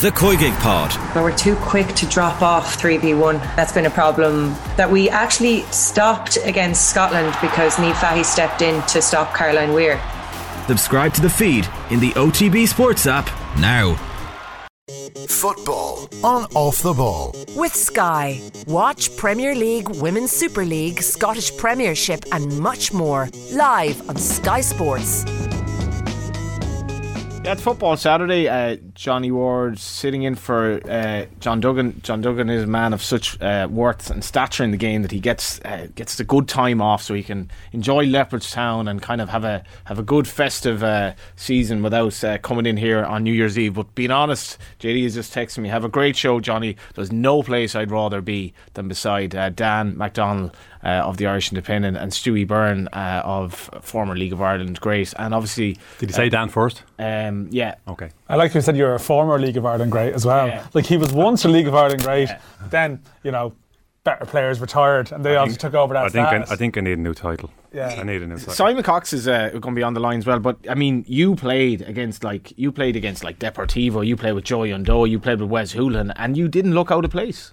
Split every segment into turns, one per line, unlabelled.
The COYGIG Pod.
But we're too quick to drop off 3v1. That's been a problem that we actually stopped against Scotland because Niamh Fahey stepped in to stop Caroline Weir.
Subscribe to the feed in the OTB Sports app now.
Football on Off the Ball.
With Sky. Watch Premier League, Women's Super League, Scottish Premiership, and much more live on Sky Sports.
It's football Saturday. Uh, Johnny Ward sitting in for uh, John Duggan. John Duggan is a man of such uh, worth and stature in the game that he gets uh, gets the good time off, so he can enjoy Leopardstown and kind of have a have a good festive uh, season without uh, coming in here on New Year's Eve. But being honest, JD is just texting me, "Have a great show, Johnny." There's no place I'd rather be than beside Dan McDonnell uh, of the Irish Independent and Stewie Byrne uh, of former League of Ireland great. And obviously,
did he say Dan first?
Um, yeah.
Okay.
I like you said you're a former League of Ireland great as well. Yeah. Like he was once a League of Ireland great, yeah. then you know better players retired and they I obviously think, took over that.
I think I, I, think I need a new title. Yeah, I need a new title.
Simon Cox is uh, going to be on the line as well. But I mean, you played against like you played against like Deportivo, you played with Joey N'Do, you played with Wes Hoolahan, and you didn't look out of place.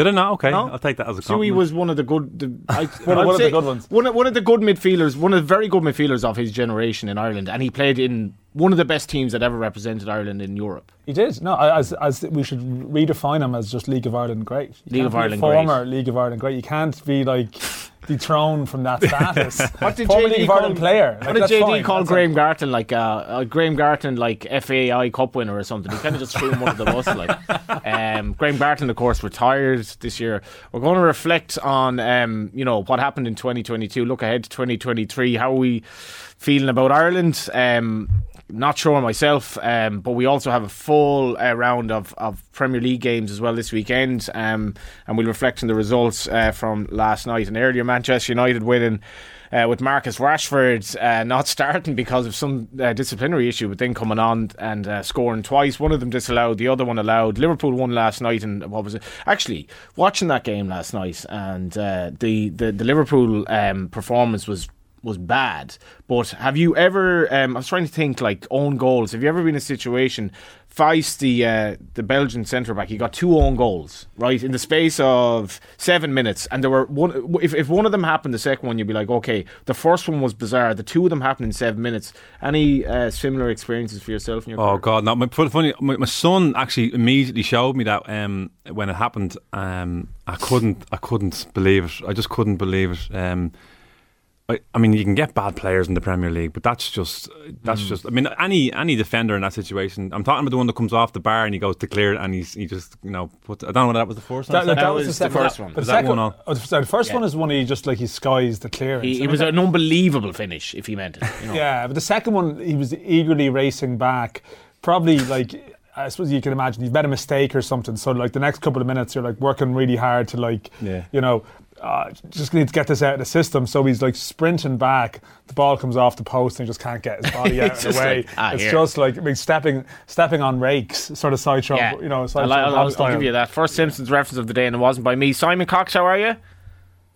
Did I not? Okay, no? I'll take that as a compliment.
Stewie was one of the good, the, I,
one, one of the good ones.
One of, one of the good midfielders, one of the very good midfielders of his generation in Ireland, and he played in one of the best teams that ever represented Ireland in Europe.
He did. No, as, as we should redefine him as just League of Ireland great.
You League of Ireland
former
great.
League of Ireland great. You can't be like dethroned from that status.
what did
Former
JD
call, player.
Like, what did JD fine. call that's Graham Gartland like uh, uh, Graham Gartland like FAI Cup winner or something? He kind of just threw him under the bus. Like um, Graham Gartland, of course, retired this year. We're going to reflect on um, you know what happened in 2022. Look ahead to 2023. How are we feeling about Ireland? Um, not sure myself, um, but we also have a full uh, round of, of Premier League games as well this weekend, um, and we'll reflect on the results uh, from last night and earlier. Manchester United winning. Uh, with Marcus Rashford uh, not starting because of some uh, disciplinary issue, but then coming on and uh, scoring twice. One of them disallowed, the other one allowed. Liverpool won last night, and what was it? Actually, watching that game last night, and the, the the Liverpool um, performance was was bad. But have you ever? Um, I was trying to think like own goals. Have you ever been in a situation? Faes, the uh, the Belgian centre back, he got two own goals right in the space of seven minutes, and there were one. If, if one of them happened, the second one you'd be like, okay, the first one was bizarre. The two of them happened in seven minutes. Any uh, similar experiences for yourself? In your
oh
career?
God, no. My, funny, my, my, son actually immediately showed me that um, when it happened. Um, I couldn't, I couldn't believe it. I just couldn't believe it. Um, I, mean, you can get bad players in the Premier League, but that's just that's mm. just. I mean, any any defender in that situation. I'm talking about the one that comes off the bar and he goes to clear it, and he's he just you know put. I don't know whether that was the first
one.
That,
that, that was,
was the, the first one.
But
the
second
one
on? Oh, the first yeah. one is one he just like he skies the clearance.
He, it was an unbelievable finish if he meant it. You know.
yeah, but the second one he was eagerly racing back, probably like. I suppose you can imagine he's made a mistake or something. So like the next couple of minutes, you're like working really hard to like, yeah. you know, uh, just need to get this out of the system. So he's like sprinting back. The ball comes off the post and he just can't get his body out of the way. Like, ah, it's here. just like I mean, stepping stepping on rakes, sort of sideshow. Yeah. You know,
I'll, I'll, I'll, I'll give you that. First Simpsons reference of the day, and it wasn't by me. Simon Cox, how are you?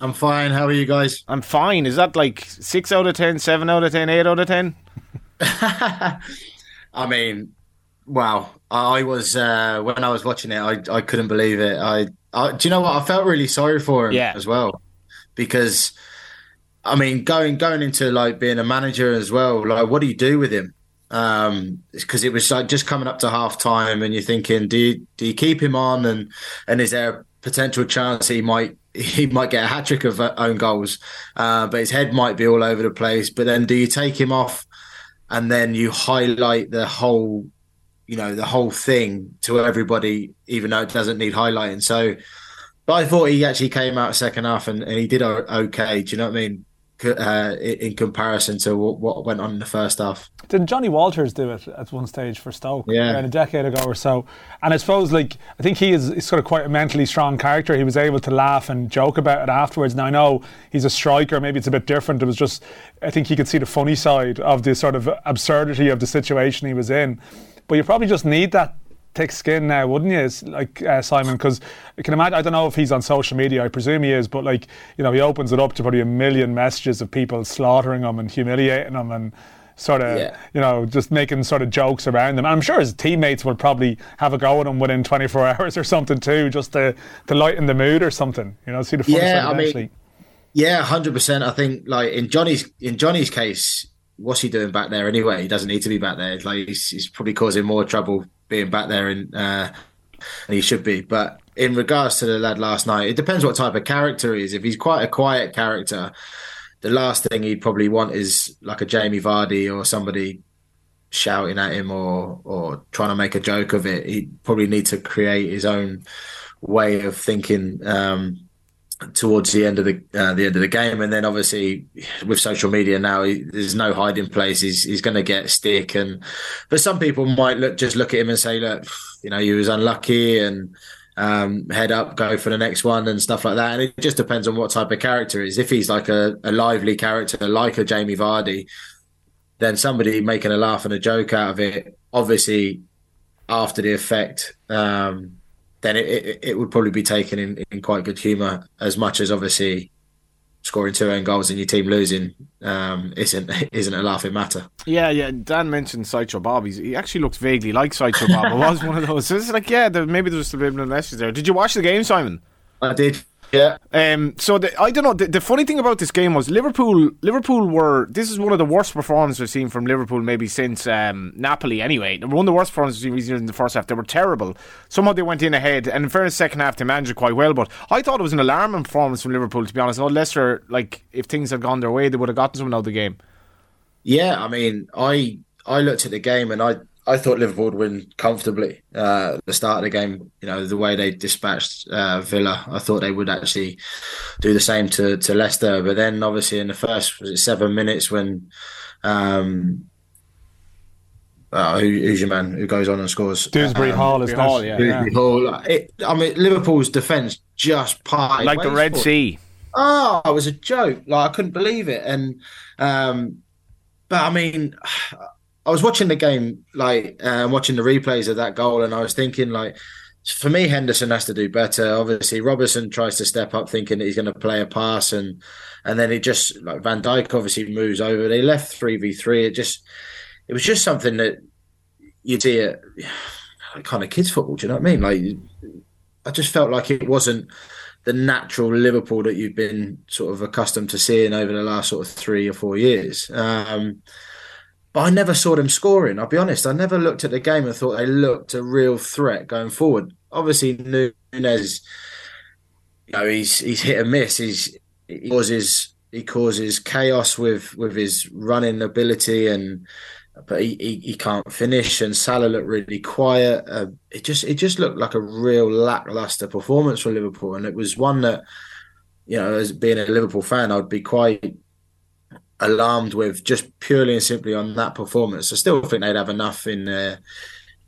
I'm fine. How are you guys?
I'm fine. Is that like six out of ten, seven out of ten, eight out of ten?
I mean, wow. I was uh, when I was watching it, I, I couldn't believe it. I uh, do you know what? I felt really sorry for him yeah. as well because I mean, going going into like being a manager as well. Like, what do you do with him? Um, because it was like just coming up to half time, and you're thinking, do you do you keep him on, and and is there a potential chance he might he might get a hat trick of own goals, uh, but his head might be all over the place. But then, do you take him off, and then you highlight the whole you know the whole thing to everybody, even though it doesn't need highlighting. So, but I thought he actually came out second half and, and he did okay. Do you know what I mean? Uh, in comparison to what, went on in the first half.
Did Johnny Walters do it at one stage for Stoke?
Yeah,
a decade ago or so. And I suppose, like, I think he is he's sort of quite a mentally strong character. He was able to laugh and joke about it afterwards. Now I know he's a striker. Maybe it's a bit different. It was just, I think he could see the funny side of the sort of absurdity of the situation he was in. But you probably just need that thick skin now, wouldn't you? It's like uh, Simon, because I can imagine. I don't know if he's on social media. I presume he is, but like you know, he opens it up to probably a million messages of people slaughtering him and humiliating him, and sort of, yeah. you know, just making sort of jokes around them. And I'm sure his teammates will probably have a go at him within 24 hours or something too, just to, to lighten the mood or something. You know, see the fun yeah, I mean,
yeah, hundred percent. I think like in Johnny's in Johnny's case, what's he doing back there anyway? He doesn't need to be back there. Like he's, he's probably causing more trouble being back there, and uh, and he should be. But in regards to the lad last night, it depends what type of character he is. If he's quite a quiet character, the last thing he'd probably want is like a Jamie Vardy or somebody shouting at him or or trying to make a joke of it. He probably need to create his own way of thinking um, towards the end of the uh, the end of the game, and then obviously with social media now, he, there's no hiding place. He's he's going to get stick, and but some people might look just look at him and say, look, you know, he was unlucky and um, head up, go for the next one, and stuff like that. And it just depends on what type of character is. If he's like a, a lively character, like a Jamie Vardy, then somebody making a laugh and a joke out of it, obviously after the effect, um, then it, it, it, would probably be taken in, in quite good humour, as much as obviously scoring two own goals and your team losing um, isn't isn't a laughing matter.
Yeah, yeah. Dan mentioned Sideshow Bob. He's, he actually looks vaguely like Sideshow Bob. it was one of those. So it's like, yeah, there, maybe there's a bit of a message there. Did you watch the game, Simon?
I did. Yeah.
Um. So the, I don't know. The, the, funny thing about this game was Liverpool. Liverpool were. This is one of the worst performances we've seen from Liverpool maybe since um, Napoli. Anyway, one of the worst performances we've seen in the first half. They were terrible. Somehow they went in ahead, and in fairness, second half they managed it quite well. But I thought it was an alarming performance from Liverpool. To be honest, no Leicester. Like if things had gone their way, they would have gotten something out of the game.
Yeah, I mean, I I looked at the game and I I thought Liverpool would win comfortably. Uh, the start of the game, you know, the way they dispatched uh, Villa, I thought they would actually do the same to, to Leicester. But then, obviously, in the first was it seven minutes when um, uh, who, who's your man who goes on and scores?
Dewsbury um, Hall is Hall,
yeah. Dewsbury yeah. Hall. It, I mean, Liverpool's defence just pied
like the Red Sea.
Oh, it was a joke. Like I couldn't believe it, and um, but I mean. I was watching the game, like uh, watching the replays of that goal, and I was thinking, like, for me, Henderson has to do better. Obviously, Robertson tries to step up, thinking that he's going to play a pass, and and then he just like Van Dijk obviously moves over. They left three v three. It just it was just something that you'd see it kind of kids football. Do you know what I mean? Like, I just felt like it wasn't the natural Liverpool that you've been sort of accustomed to seeing over the last sort of three or four years. Um, but I never saw them scoring. I'll be honest. I never looked at the game and thought they looked a real threat going forward. Obviously, Nunez, you know, he's he's hit and miss. He's he causes he causes chaos with with his running ability and but he, he, he can't finish and Salah looked really quiet. Uh, it just it just looked like a real lackluster performance for Liverpool, and it was one that you know, as being a Liverpool fan, I'd be quite alarmed with just purely and simply on that performance. I still think they'd have enough in uh,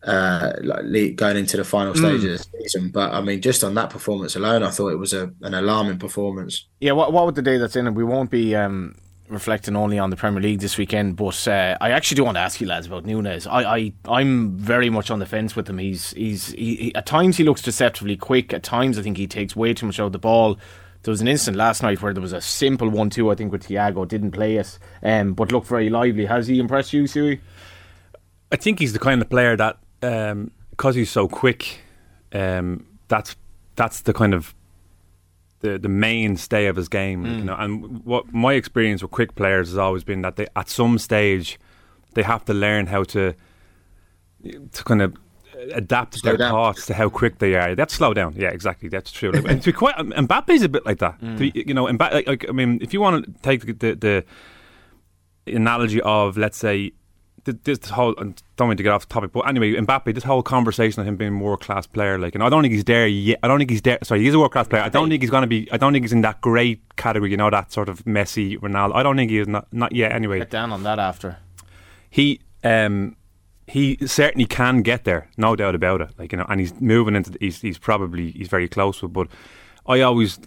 uh, like going into the final hmm. stage mm. of the season. But I mean, just on that performance alone, I thought it was a, an alarming performance.
Yeah, what, what would the day that's in? And we won't be um, reflecting only on the Premier League this weekend, but uh, I actually do want to ask you lads about Nunez. I, I I'm very much on the fence with him. He's he's he, he, at times he looks deceptively quick. At times I think he takes way too much out of the ball. There was an instant last night where there was a simple one-two. I think with Thiago didn't play it, um, but looked very lively. Has he impressed you, Stewie?
I think he's the kind of player that, because um, he's so quick, um, that's that's the kind of the the mainstay of his game. Mm. You know, and what my experience with quick players has always been that they at some stage they have to learn how to to kind of adapt slow their down. thoughts to how quick they are. That's slow down. Yeah, exactly. That's true. and to be quite, Mbappe's a bit like that. Mm. To, you know, Mbappe, like, like, I mean, if you want to take the, the, the analogy of, let's say, this whole I don't mean to get off the topic, but anyway, Mbappe, this whole conversation of him being a world class player, like, and I don't think he's there yet. I don't think he's there. Sorry, he's a world class player. I don't think he's going to be. I don't think he's in that great category. You know, that sort of Messi, Ronaldo. I don't think he is not not yet. Anyway,
get down on that after.
He um he certainly can get there, no doubt about it. Like you know, and he's moving into. The, he's he's probably he's very close with. But I always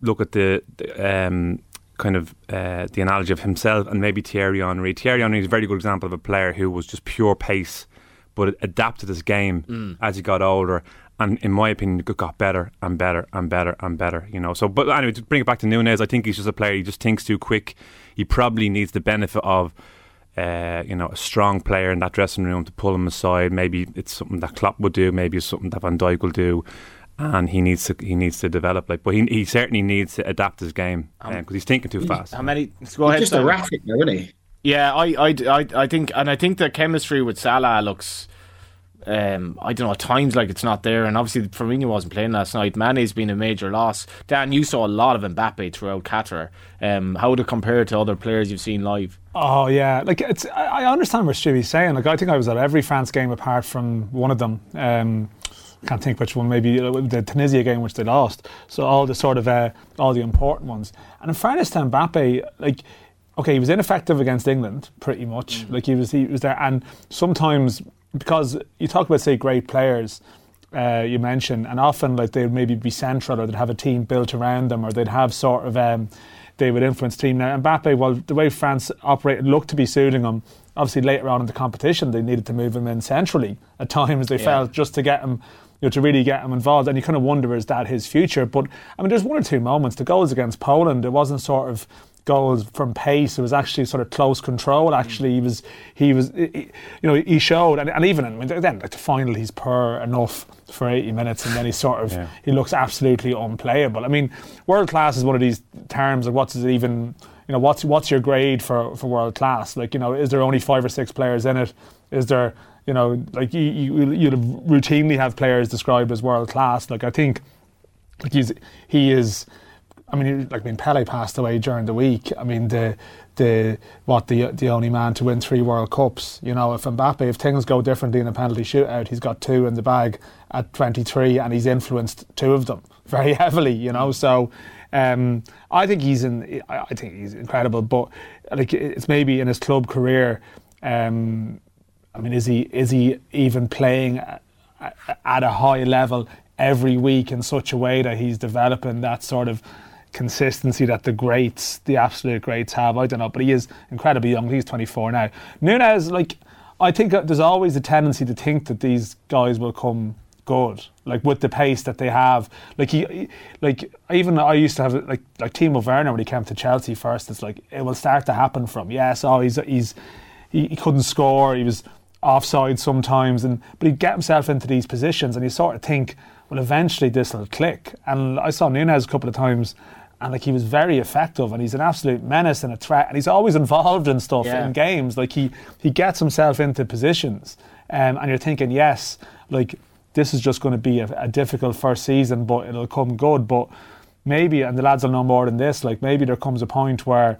look at the, the um, kind of uh, the analogy of himself and maybe Thierry Henry. Thierry Henry is a very good example of a player who was just pure pace, but adapted his game mm. as he got older. And in my opinion, got better and better and better and better. You know. So, but anyway, to bring it back to Nunez, I think he's just a player. He just thinks too quick. He probably needs the benefit of uh, you know, a strong player in that dressing room to pull him aside. Maybe it's something that Klopp would do. Maybe it's something that Van Dijk will do. And he needs to he needs to develop like, but he, he certainly needs to adapt his game because um, he's thinking too fast.
How many? Go ahead.
He's just erratic, though, isn't he?
Yeah, I, I, I, I think, and I think the chemistry with Salah looks. Um, I don't know. At times, like it's not there, and obviously Firmino wasn't playing last night. Mane's been a major loss. Dan, you saw a lot of Mbappe throughout Qatar. Um, how would it compare to other players you've seen live?
Oh yeah, like it's. I, understand what Stewie's saying. Like I think I was at every France game apart from one of them. Um, I can't think which one. Maybe uh, the Tunisia game, which they lost. So all the sort of uh, all the important ones. And in fairness to Mbappe, like okay, he was ineffective against England pretty much. Mm. Like he was, he was there, and sometimes because you talk about say great players. Uh, you mentioned, and often like they'd maybe be central, or they'd have a team built around them, or they'd have sort of um, they would influence team. Now Mbappe, well, the way France operated looked to be suiting him. Obviously, later on in the competition, they needed to move him in centrally at times. They yeah. felt just to get him you know, to really get him involved. And you kind of wonder, is that his future? But I mean, there's one or two moments. The goals against Poland, it wasn't sort of goals from pace. It was actually sort of close control. Actually, he was he was he, you know he showed, and, and even I mean, then like the final, he's per enough for 80 minutes, and then he sort of yeah. he looks absolutely unplayable. I mean, world class is one of these terms. Like, what's it even? You know, what's what's your grade for for world class? Like, you know, is there only five or six players in it? Is there you know, like you, you you'd routinely have players described as world class. Like I think, like he's he is I mean, like I mean, Pele passed away during the week. I mean, the the what the the only man to win three World Cups. You know, if Mbappe, if things go differently in a penalty shootout, he's got two in the bag at 23, and he's influenced two of them very heavily. You know, so um, I think he's in. I think he's incredible, but like it's maybe in his club career. Um, I mean, is he is he even playing at a high level every week in such a way that he's developing that sort of consistency that the greats, the absolute greats have. I don't know, but he is incredibly young. He's 24 now. Nunez, like, I think there's always a tendency to think that these guys will come good, like with the pace that they have. Like he, like even I used to have like like Timo Werner when he came to Chelsea first. It's like it will start to happen from yes, oh he's he's he, he couldn't score. He was offside sometimes, and but he'd get himself into these positions, and you sort of think, well, eventually this will click. And I saw Nunez a couple of times and like he was very effective and he's an absolute menace and a threat and he's always involved in stuff yeah. in games like he he gets himself into positions um, and you're thinking yes like this is just going to be a, a, difficult first season but it'll come good but maybe and the lads will know more than this like maybe there comes a point where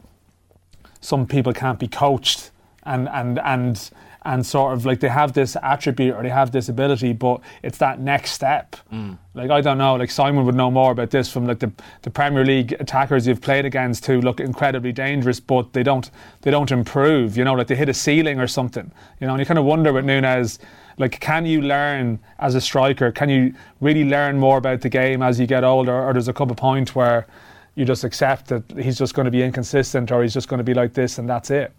some people can't be coached and and and and sort of like they have this attribute or they have this ability, but it's that next step. Mm. Like I don't know, like Simon would know more about this from like the, the Premier League attackers you've played against who look incredibly dangerous, but they don't they don't improve. You know, like they hit a ceiling or something. You know, and you kind of wonder with Nunez, like can you learn as a striker? Can you really learn more about the game as you get older, or there's a couple of points where you just accept that he's just going to be inconsistent or he's just going to be like this and that's it.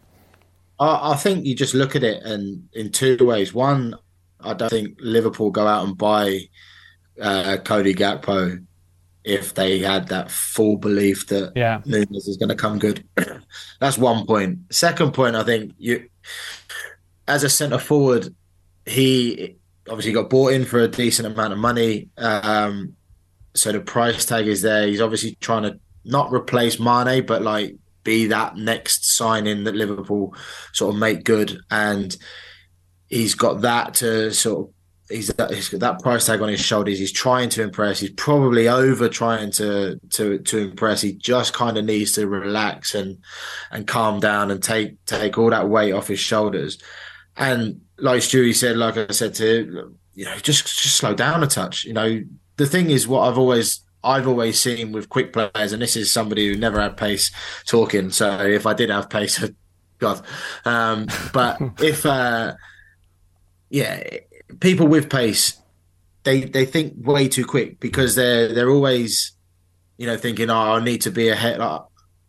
I, I think you just look at it and in two ways. One, I don't think Liverpool go out and buy uh, Cody Gakpo if they had that full belief that
yeah.
Nunez is going to come good. That's one point. Second point, I think you, as a centre forward, he obviously got bought in for a decent amount of money. Um, so the price tag is there. He's obviously trying to not replace Mane, but like be that next signing that Liverpool sort of make good. And he's got that to sort of he's that he's got that price tag on his shoulders. He's trying to impress. He's probably over trying to to to impress. He just kind of needs to relax and and calm down and take take all that weight off his shoulders. And like Stewie said, like I said to you know, just just slow down a touch. You know, the thing is what I've always I've always seen with quick players, and this is somebody who never had pace talking. So if I did have pace, God. Um, but if, uh, yeah, people with pace, they they think way too quick because they're they're always, you know, thinking, oh, I need to be ahead.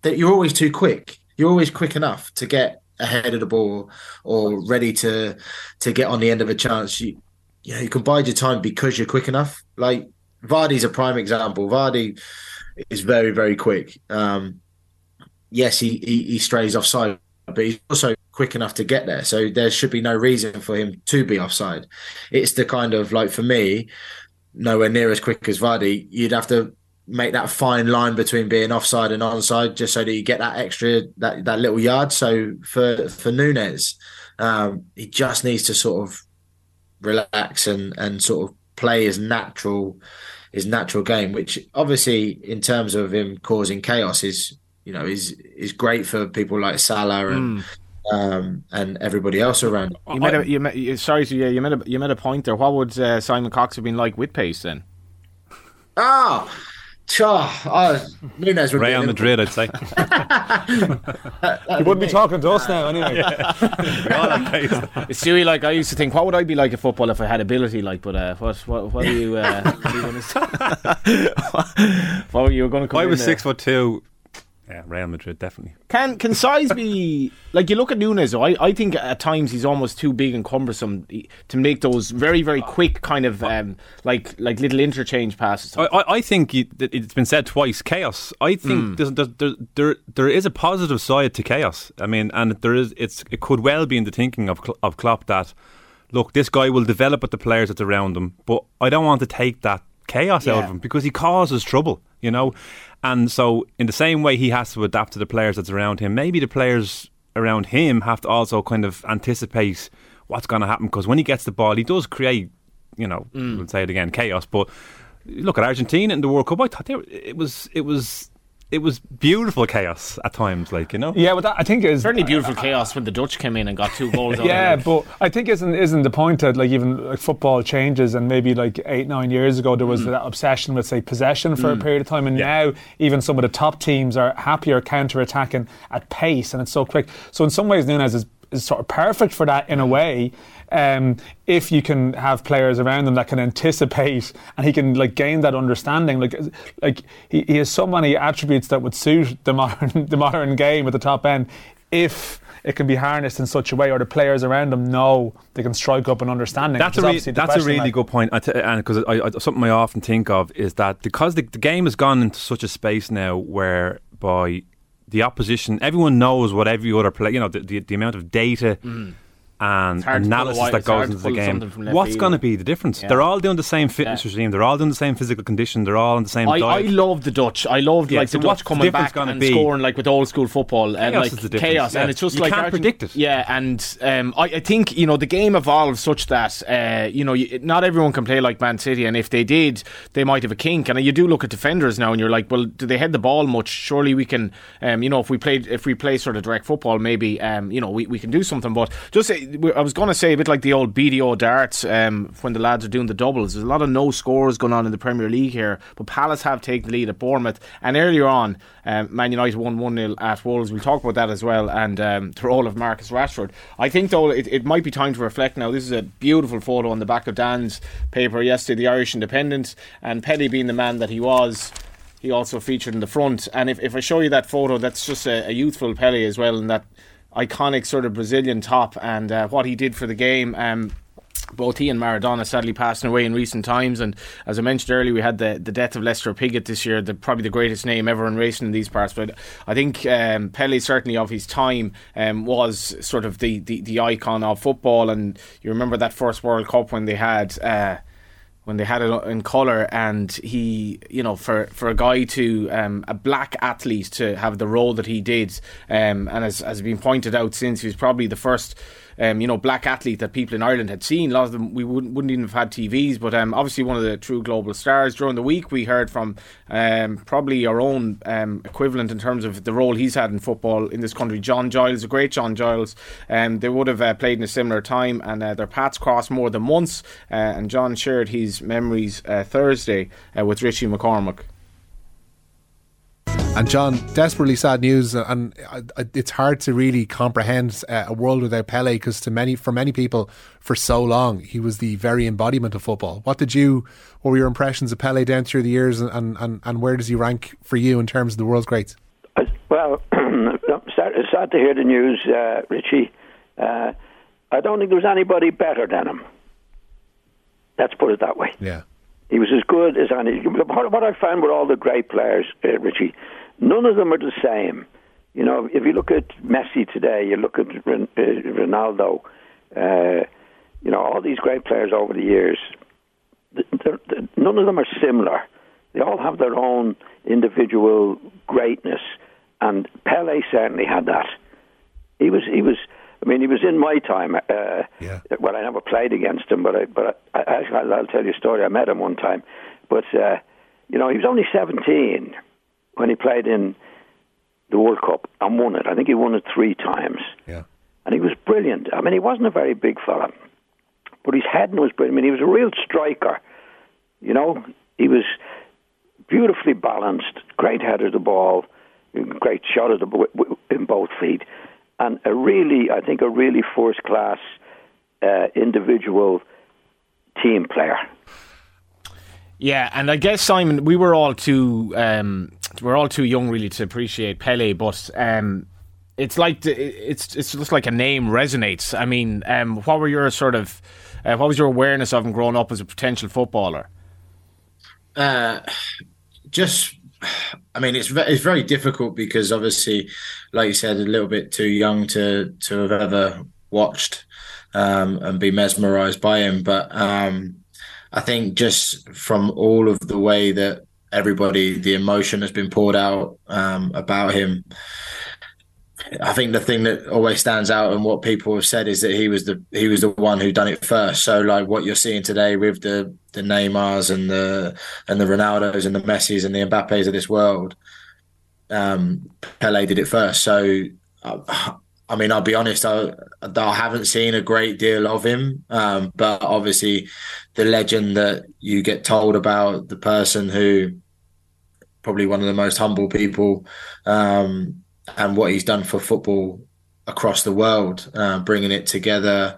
that you're always too quick. You're always quick enough to get ahead of the ball or ready to to get on the end of a chance. You you know you can bide your time because you're quick enough. Like Vardy's a prime example. Vardy is very, very quick. Um, yes, he, he, he strays offside, but he's also quick enough to get there. So there should be no reason for him to be offside. It's the kind of like for me, nowhere near as quick as Vardy. You'd have to make that fine line between being offside and onside just so that you get that extra that that little yard. So for for Nunez, um, he just needs to sort of relax and and sort of play his natural his natural game, which obviously in terms of him causing chaos is you know is is great for people like Salah and. Mm. Um, and everybody else around.
You made a, you made, sorry, so yeah, you made a you made a point there. What would uh, Simon Cox have been like with pace then?
Ah, oh, Oh, Nunez
would Real Madrid, I'd say.
you wouldn't be talking to us now, anyway.
It's Stewie, like I used to think, what would I be like a football if I had ability? Like, but uh, what, what, what are you? Uh, what were you going to come?
I was six foot two. Yeah, Real Madrid definitely.
Can can size be like you look at Nunez? I I think at times he's almost too big and cumbersome to make those very very quick kind of um, like like little interchange passes.
I I, I think it's been said twice. Chaos. I think mm. there's, there there there is a positive side to chaos. I mean, and there is it's it could well be in the thinking of of Klopp that look this guy will develop with the players that's around him, but I don't want to take that chaos yeah. out of him because he causes trouble. You know, and so, in the same way he has to adapt to the players that's around him, maybe the players around him have to also kind of anticipate what's going to happen because when he gets the ball, he does create, you know, mm. we'll say it again, chaos. But look at Argentina in the World Cup. I thought they were, it was it was it was beautiful chaos at times, like you know.
Yeah, but that, I think is
certainly beautiful uh, chaos when the Dutch came in and got two goals.
yeah, but I think isn't isn't the point that like even like football changes and maybe like eight nine years ago there was mm. that obsession with say possession for mm. a period of time, and yeah. now even some of the top teams are happier counter attacking at pace and it's so quick. So in some ways, Nunez is is sort of perfect for that in a way. Um, if you can have players around him that can anticipate and he can like gain that understanding, like like he, he has so many attributes that would suit the modern the modern game at the top end. If it can be harnessed in such a way, or the players around them know they can strike up an understanding.
That's a re- that's a really like. good point. and because something I often think of is that because the, the game has gone into such a space now where by the opposition, everyone knows what every other player, you know, the, the, the amount of data. Mm and analysis that goes into the game. What's going to be the difference? Yeah. They're all doing the same fitness yeah. regime. They're all doing the same physical condition. They're all in the same. I,
I love the Dutch. I love yeah, like so the Dutch coming back and be? scoring like with old school football and like chaos. And it's just
you
like
can't predict it.
Yeah, and um, I, I, think you know the game evolved such that uh, you know you, not everyone can play like Man City, and if they did, they might have a kink. And you do look at defenders now, and you're like, well, do they head the ball much? Surely we can. Um, you know, if we played, if we play sort of direct football, maybe um, you know we, we can do something. But just I was going to say a bit like the old BDO darts um, when the lads are doing the doubles. There's a lot of no scores going on in the Premier League here, but Palace have taken the lead at Bournemouth. And earlier on, um, Man United won 1 0 at Wolves. We'll talk about that as well. And um, the role of Marcus Rashford. I think, though, it, it might be time to reflect now. This is a beautiful photo on the back of Dan's paper yesterday, the Irish Independent. And Pelé being the man that he was he also featured in the front. And if, if I show you that photo, that's just a, a youthful Pelé as well, and that iconic sort of Brazilian top and uh, what he did for the game. Um, both he and Maradona sadly passing away in recent times, and as I mentioned earlier, we had the, the death of Lester Piggott this year, the, probably the greatest name ever in racing in these parts. But I think um, Pele certainly of his time um, was sort of the, the, the icon of football, and you remember that first World Cup when they had. Uh, when they had it in colour, and he, you know, for, for a guy to um, a black athlete to have the role that he did, um, and as has been pointed out since, he was probably the first um, you know, black athlete that people in Ireland had seen. A lot of them we wouldn't, wouldn't even have had TVs, but um, obviously one of the true global stars. During the week, we heard from um, probably our own um, equivalent in terms of the role he's had in football in this country. John Giles, a great John Giles. Um, they would have uh, played in a similar time, and uh, their paths crossed more than once. Uh, and John shared his memories uh, Thursday uh, with Richie McCormack.
And John, desperately sad news, and it's hard to really comprehend uh, a world without Pele because to many, for many people, for so long he was the very embodiment of football. What did you, what were your impressions of Pele down through the years, and and, and where does he rank for you in terms of the world's greats?
Well, sad, sad to hear the news, uh, Richie. Uh, I don't think there was anybody better than him. Let's put it that way.
Yeah.
He was as good as any. What I found with all the great players, uh, Richie, none of them are the same. You know, if you look at Messi today, you look at uh, Ronaldo, uh, you know, all these great players over the years, they're, they're, none of them are similar. They all have their own individual greatness, and Pele certainly had that. He was, he was. I mean, he was in my time. Uh, yeah. Well, I never played against him, but I, but I, I, I'll tell you a story. I met him one time, but uh, you know, he was only seventeen when he played in the World Cup and won it. I think he won it three times.
Yeah.
And he was brilliant. I mean, he wasn't a very big fella, but his head was brilliant. I mean, he was a real striker. You know, he was beautifully balanced, great header of the ball, great shot of the in both feet, and a really, I think, a really first class uh, individual team player.
Yeah, and I guess Simon, we were all too um, we're all too young really to appreciate Pele, but um, it's like it's it's just like a name resonates. I mean, um, what were your sort of uh, what was your awareness of him growing up as a potential footballer?
Uh, just, I mean, it's it's very difficult because obviously, like you said, a little bit too young to to have ever watched um, and be mesmerised by him, but. Um, I think just from all of the way that everybody, the emotion has been poured out um, about him. I think the thing that always stands out and what people have said is that he was the he was the one who done it first. So like what you're seeing today with the the Neymars and the and the Ronaldos and the Messis and the Mbappes of this world, um, Pele did it first. So uh, I mean, I'll be honest, I, I haven't seen a great deal of him, um, but obviously, the legend that you get told about the person who probably one of the most humble people, um, and what he's done for football across the world, uh, bringing it together.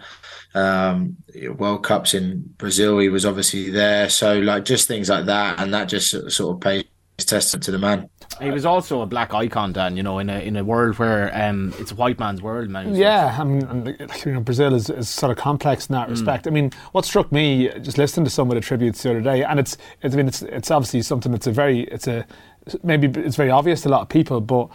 Um, World Cups in Brazil, he was obviously there, so like just things like that, and that just sort of pays testament to the man.
He was also a black icon, Dan. You know, in a in a world where um, it's a white man's world, man.
Yeah, I mean, you know, Brazil is, is sort of complex in that mm. respect. I mean, what struck me just listening to some of the tributes the other day, and it's, it's I mean, it's it's obviously something that's a very it's a maybe it's very obvious to a lot of people, but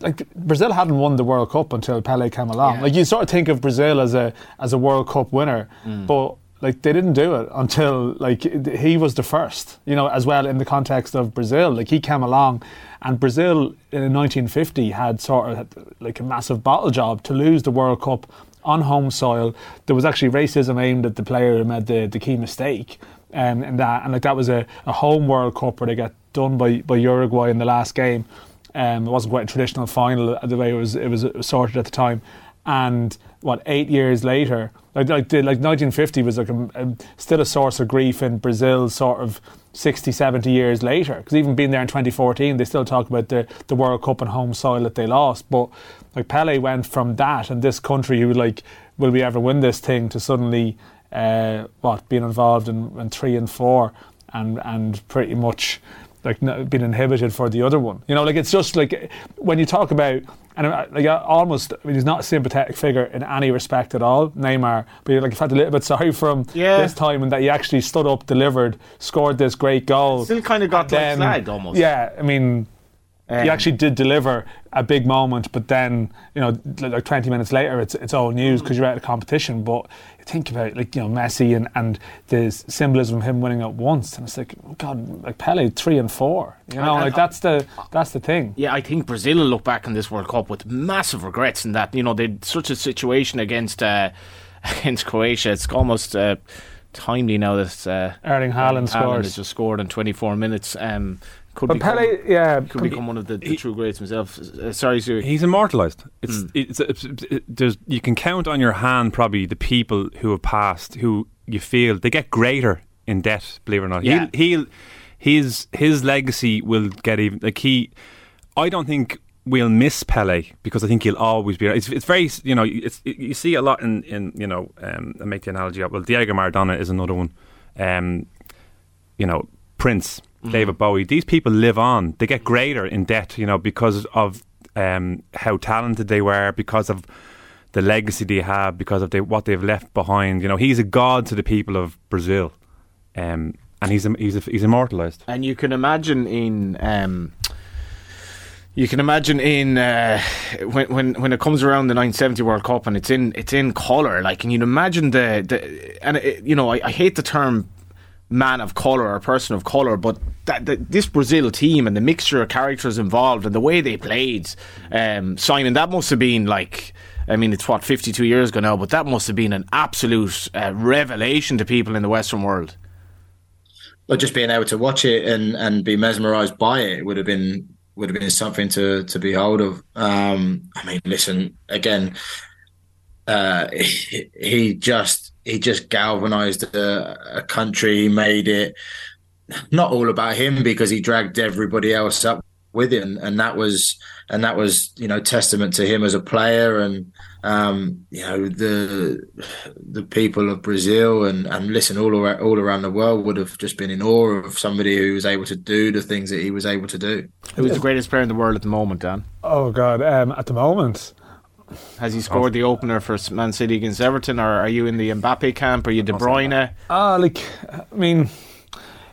like Brazil hadn't won the World Cup until Pele came along. Yeah. Like you sort of think of Brazil as a as a World Cup winner, mm. but like they didn't do it until like he was the first, you know, as well in the context of Brazil. Like he came along, and Brazil in 1950 had sort of like a massive bottle job to lose the World Cup on home soil. There was actually racism aimed at the player who made the, the key mistake, um, and that and like that was a, a home World Cup where they got done by, by Uruguay in the last game. Um, it wasn't quite a traditional final the way it was it was sorted at the time, and what eight years later, like like, like 1950 was like a, a, still a source of grief in Brazil, sort of 60, 70 years later. Because even being there in 2014, they still talk about the the World Cup and home soil that they lost. But like Pele went from that and this country who like, will we ever win this thing? To suddenly, uh, what being involved in, in three and four, and and pretty much like being inhibited for the other one. You know, like it's just like when you talk about and uh, like almost, I mean, he's not a sympathetic figure in any respect at all, Neymar. But like, had a little bit sorry for him yeah. this time, and that he actually stood up, delivered, scored this great goal.
Still kind of got then, flagged almost.
Yeah, I mean, um, he actually did deliver a big moment, but then you know, like 20 minutes later, it's it's all news because you're out of competition. But think about it, like you know Messi and and the symbolism of him winning at once, and it's like oh God, like Pele three and four. You know, and, like that's the that's the thing.
Yeah, I think Brazil will look back on this World Cup with massive regrets in that you know they such a situation against uh, against Croatia. It's almost. Uh, timely now that uh,
Erling Haaland, Haaland
has just scored in 24 minutes. Um, could
but
become,
Pele, yeah,
could become one of the, the he, true greats himself. Uh, sorry, Sue.
He's immortalised. It's, mm. it's, it's, it's, there's you can count on your hand probably the people who have passed who you feel they get greater in debt. Believe it or not, yeah. he'll, he'll his his legacy will get even like he. I don't think we'll miss Pele because I think he'll always be. It's, it's very you know it's, you see a lot in in you know um, I make the analogy up. well Diego Maradona is another one. Um, you know Prince mm. David Bowie, these people live on. They get greater in debt, you know, because of um, how talented they were, because of the legacy they have, because of they, what they've left behind. You know, he's a god to the people of Brazil, um, and he's he's he's immortalized.
And you can imagine in. Um, You can imagine in uh, when when when it comes around the 1970 World Cup and it's in it's in color. Like, can you imagine the, the and it, you know I, I hate the term man of color or person of color, but that, that, this Brazil team and the mixture of characters involved and the way they played, um, Simon, that must have been like. I mean, it's what 52 years ago now, but that must have been an absolute uh, revelation to people in the Western world.
Well, just being able to watch it and, and be mesmerised by it would have been would have been something to to behold of. Um, I mean, listen again. Uh, he, he just he just galvanized a, a country, he made it not all about him because he dragged everybody else up with him, and that was and that was you know testament to him as a player and um, you know the the people of Brazil and and listen all around, all around the world would have just been in awe of somebody who was able to do the things that he was able to do.
Who's the greatest player in the world at the moment, Dan?
Oh God, um, at the moment.
Has he scored the opener for Man City against Everton, or are you in the Mbappe camp? Are you De Bruyne?
Ah, uh, like I mean,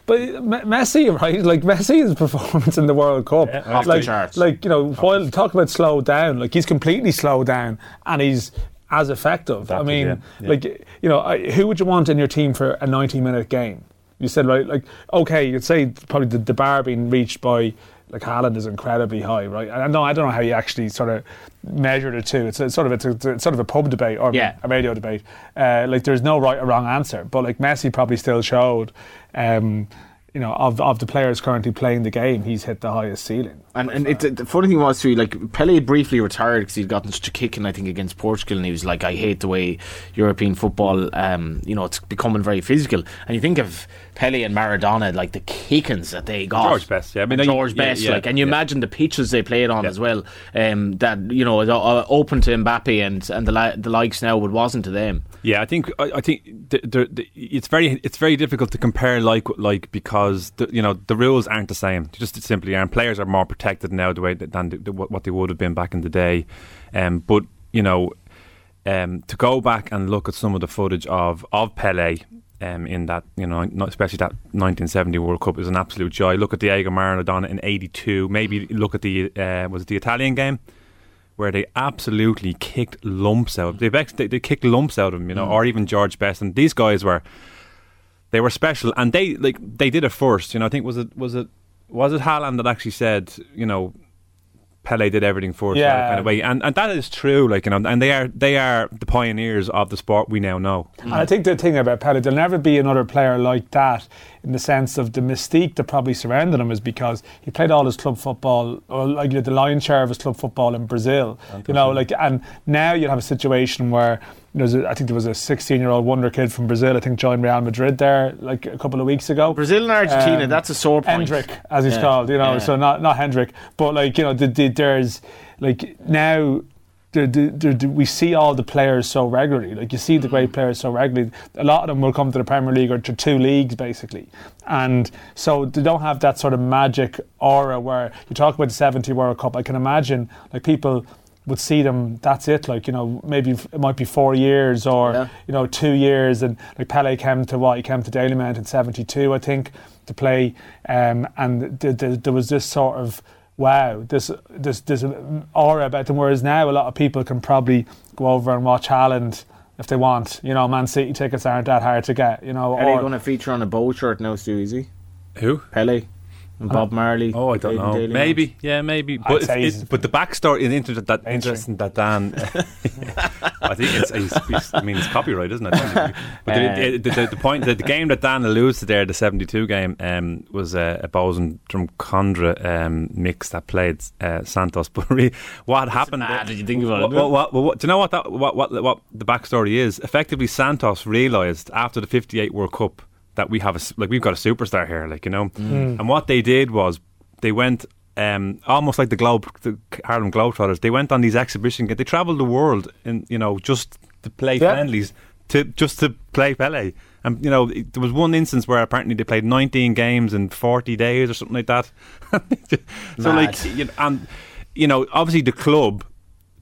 but Messi, right? Like Messi's performance in the World Cup,
yeah, off
like,
the charts.
Like you know, while talk about slow down, like he's completely slowed down, and he's as effective. I mean, yeah, yeah. like you know, I, who would you want in your team for a ninety-minute game? You said right, like okay, you'd say probably the, the bar being reached by like Haaland is incredibly high, right? I know I don't know how you actually sort of measure the two. It's, a, it's sort of it's, a, it's, sort of a pub debate or
yeah.
a radio debate. Uh, like there's no right or wrong answer, but like Messi probably still showed. Um, you know, of, of the players currently playing the game, he's hit the highest ceiling.
And and it, the funny thing was too, like Pele briefly retired because he'd gotten such a kicking, I think, against Portugal, and he was like, "I hate the way European football, um, you know, it's becoming very physical." And you think of Pele and Maradona, like the kickings that they got.
George Best, yeah, I mean,
George
yeah,
Best,
yeah,
like, and you
yeah.
imagine the pitches they played on as well, um, that you know, uh, open to Mbappe and and the li- the likes now, but wasn't to them.
Yeah, I think I, I think the, the, the, it's very it's very difficult to compare like like because the, you know the rules aren't the same. They just simply aren't. Players are more protected now the way that, than what they would have been back in the day. Um, but you know, um, to go back and look at some of the footage of of Pele. Um, in that, you know, especially that 1970 World Cup is an absolute joy. Look at Diego Maradona in '82. Maybe look at the uh, was it the Italian game where they absolutely kicked lumps out. They they, they kicked lumps out of him, you know, mm. or even George Best. And these guys were they were special, and they like they did it first. You know, I think was it was it was it Haaland that actually said, you know, Pele did everything for us,
yeah.
kind of way, and and that is true. Like you know, and they are they are the pioneers of the sport we now know.
And I think the thing about Pele, there'll never be another player like that in the sense of the mystique that probably surrounded him is because he played all his club football, or like you know, the lion's share of his club football in Brazil. You know, like and now you have a situation where there's a, I think there was a 16 year old wonder kid from Brazil. I think joined Real Madrid there like a couple of weeks ago.
Brazil and Argentina, um, that's a sore point.
Hendrick, as he's
yeah.
called, you know.
Yeah.
So not not Hendrick, but like you know, the, the, there's like now. The, the, the, we see all the players so regularly. Like you see the great players so regularly. A lot of them will come to the Premier League or to two leagues basically, and so they don't have that sort of magic aura where you talk about the 70 World Cup. I can imagine like people would see them. That's it. Like you know, maybe it might be four years or
Yeah.
you know two years. And like Pele came to what he came to Daily Dalymount in '72, I think, to play. Um, and th- th- there was this sort of wow, this this this aura about them. Whereas now, a lot of people can probably go over and watch Haaland. If they want, you know, Man City tickets aren't that hard to get, you know.
Pele
or-
going to feature on a bow shirt now, Stu? Is he?
Who?
Pele and Bob Marley.
Oh, I don't know.
Daly
Maybe, yeah, maybe. But
say
it's, it's, but the backstory is interesting. That
Mainstream.
interesting that Dan. I think it's, it's, it's. I mean, it's copyright, isn't it? But the, the, the, the point, the, the game that Dan alludes to there, the '72 game, um, was uh, a Bosun from Condra um, mix that played uh, Santos. But really, what happened?
mad when you think about
what,
it,
what, what, what- do you know what that what, what what the backstory is? Effectively, Santos realised after the '58 World Cup that we have a like we've got a superstar here, like you know. And what they did was they went um, almost like the Globe, the Harlem Globetrotters. They went on these exhibition. They travelled the world, and you know, just to play
Yeah.
friendlies, to just to play Pele. And you know, it- there was one instance where apparently they played 19 games in 40 days or something like that. so
Mad.
like, you know, and you know, obviously the club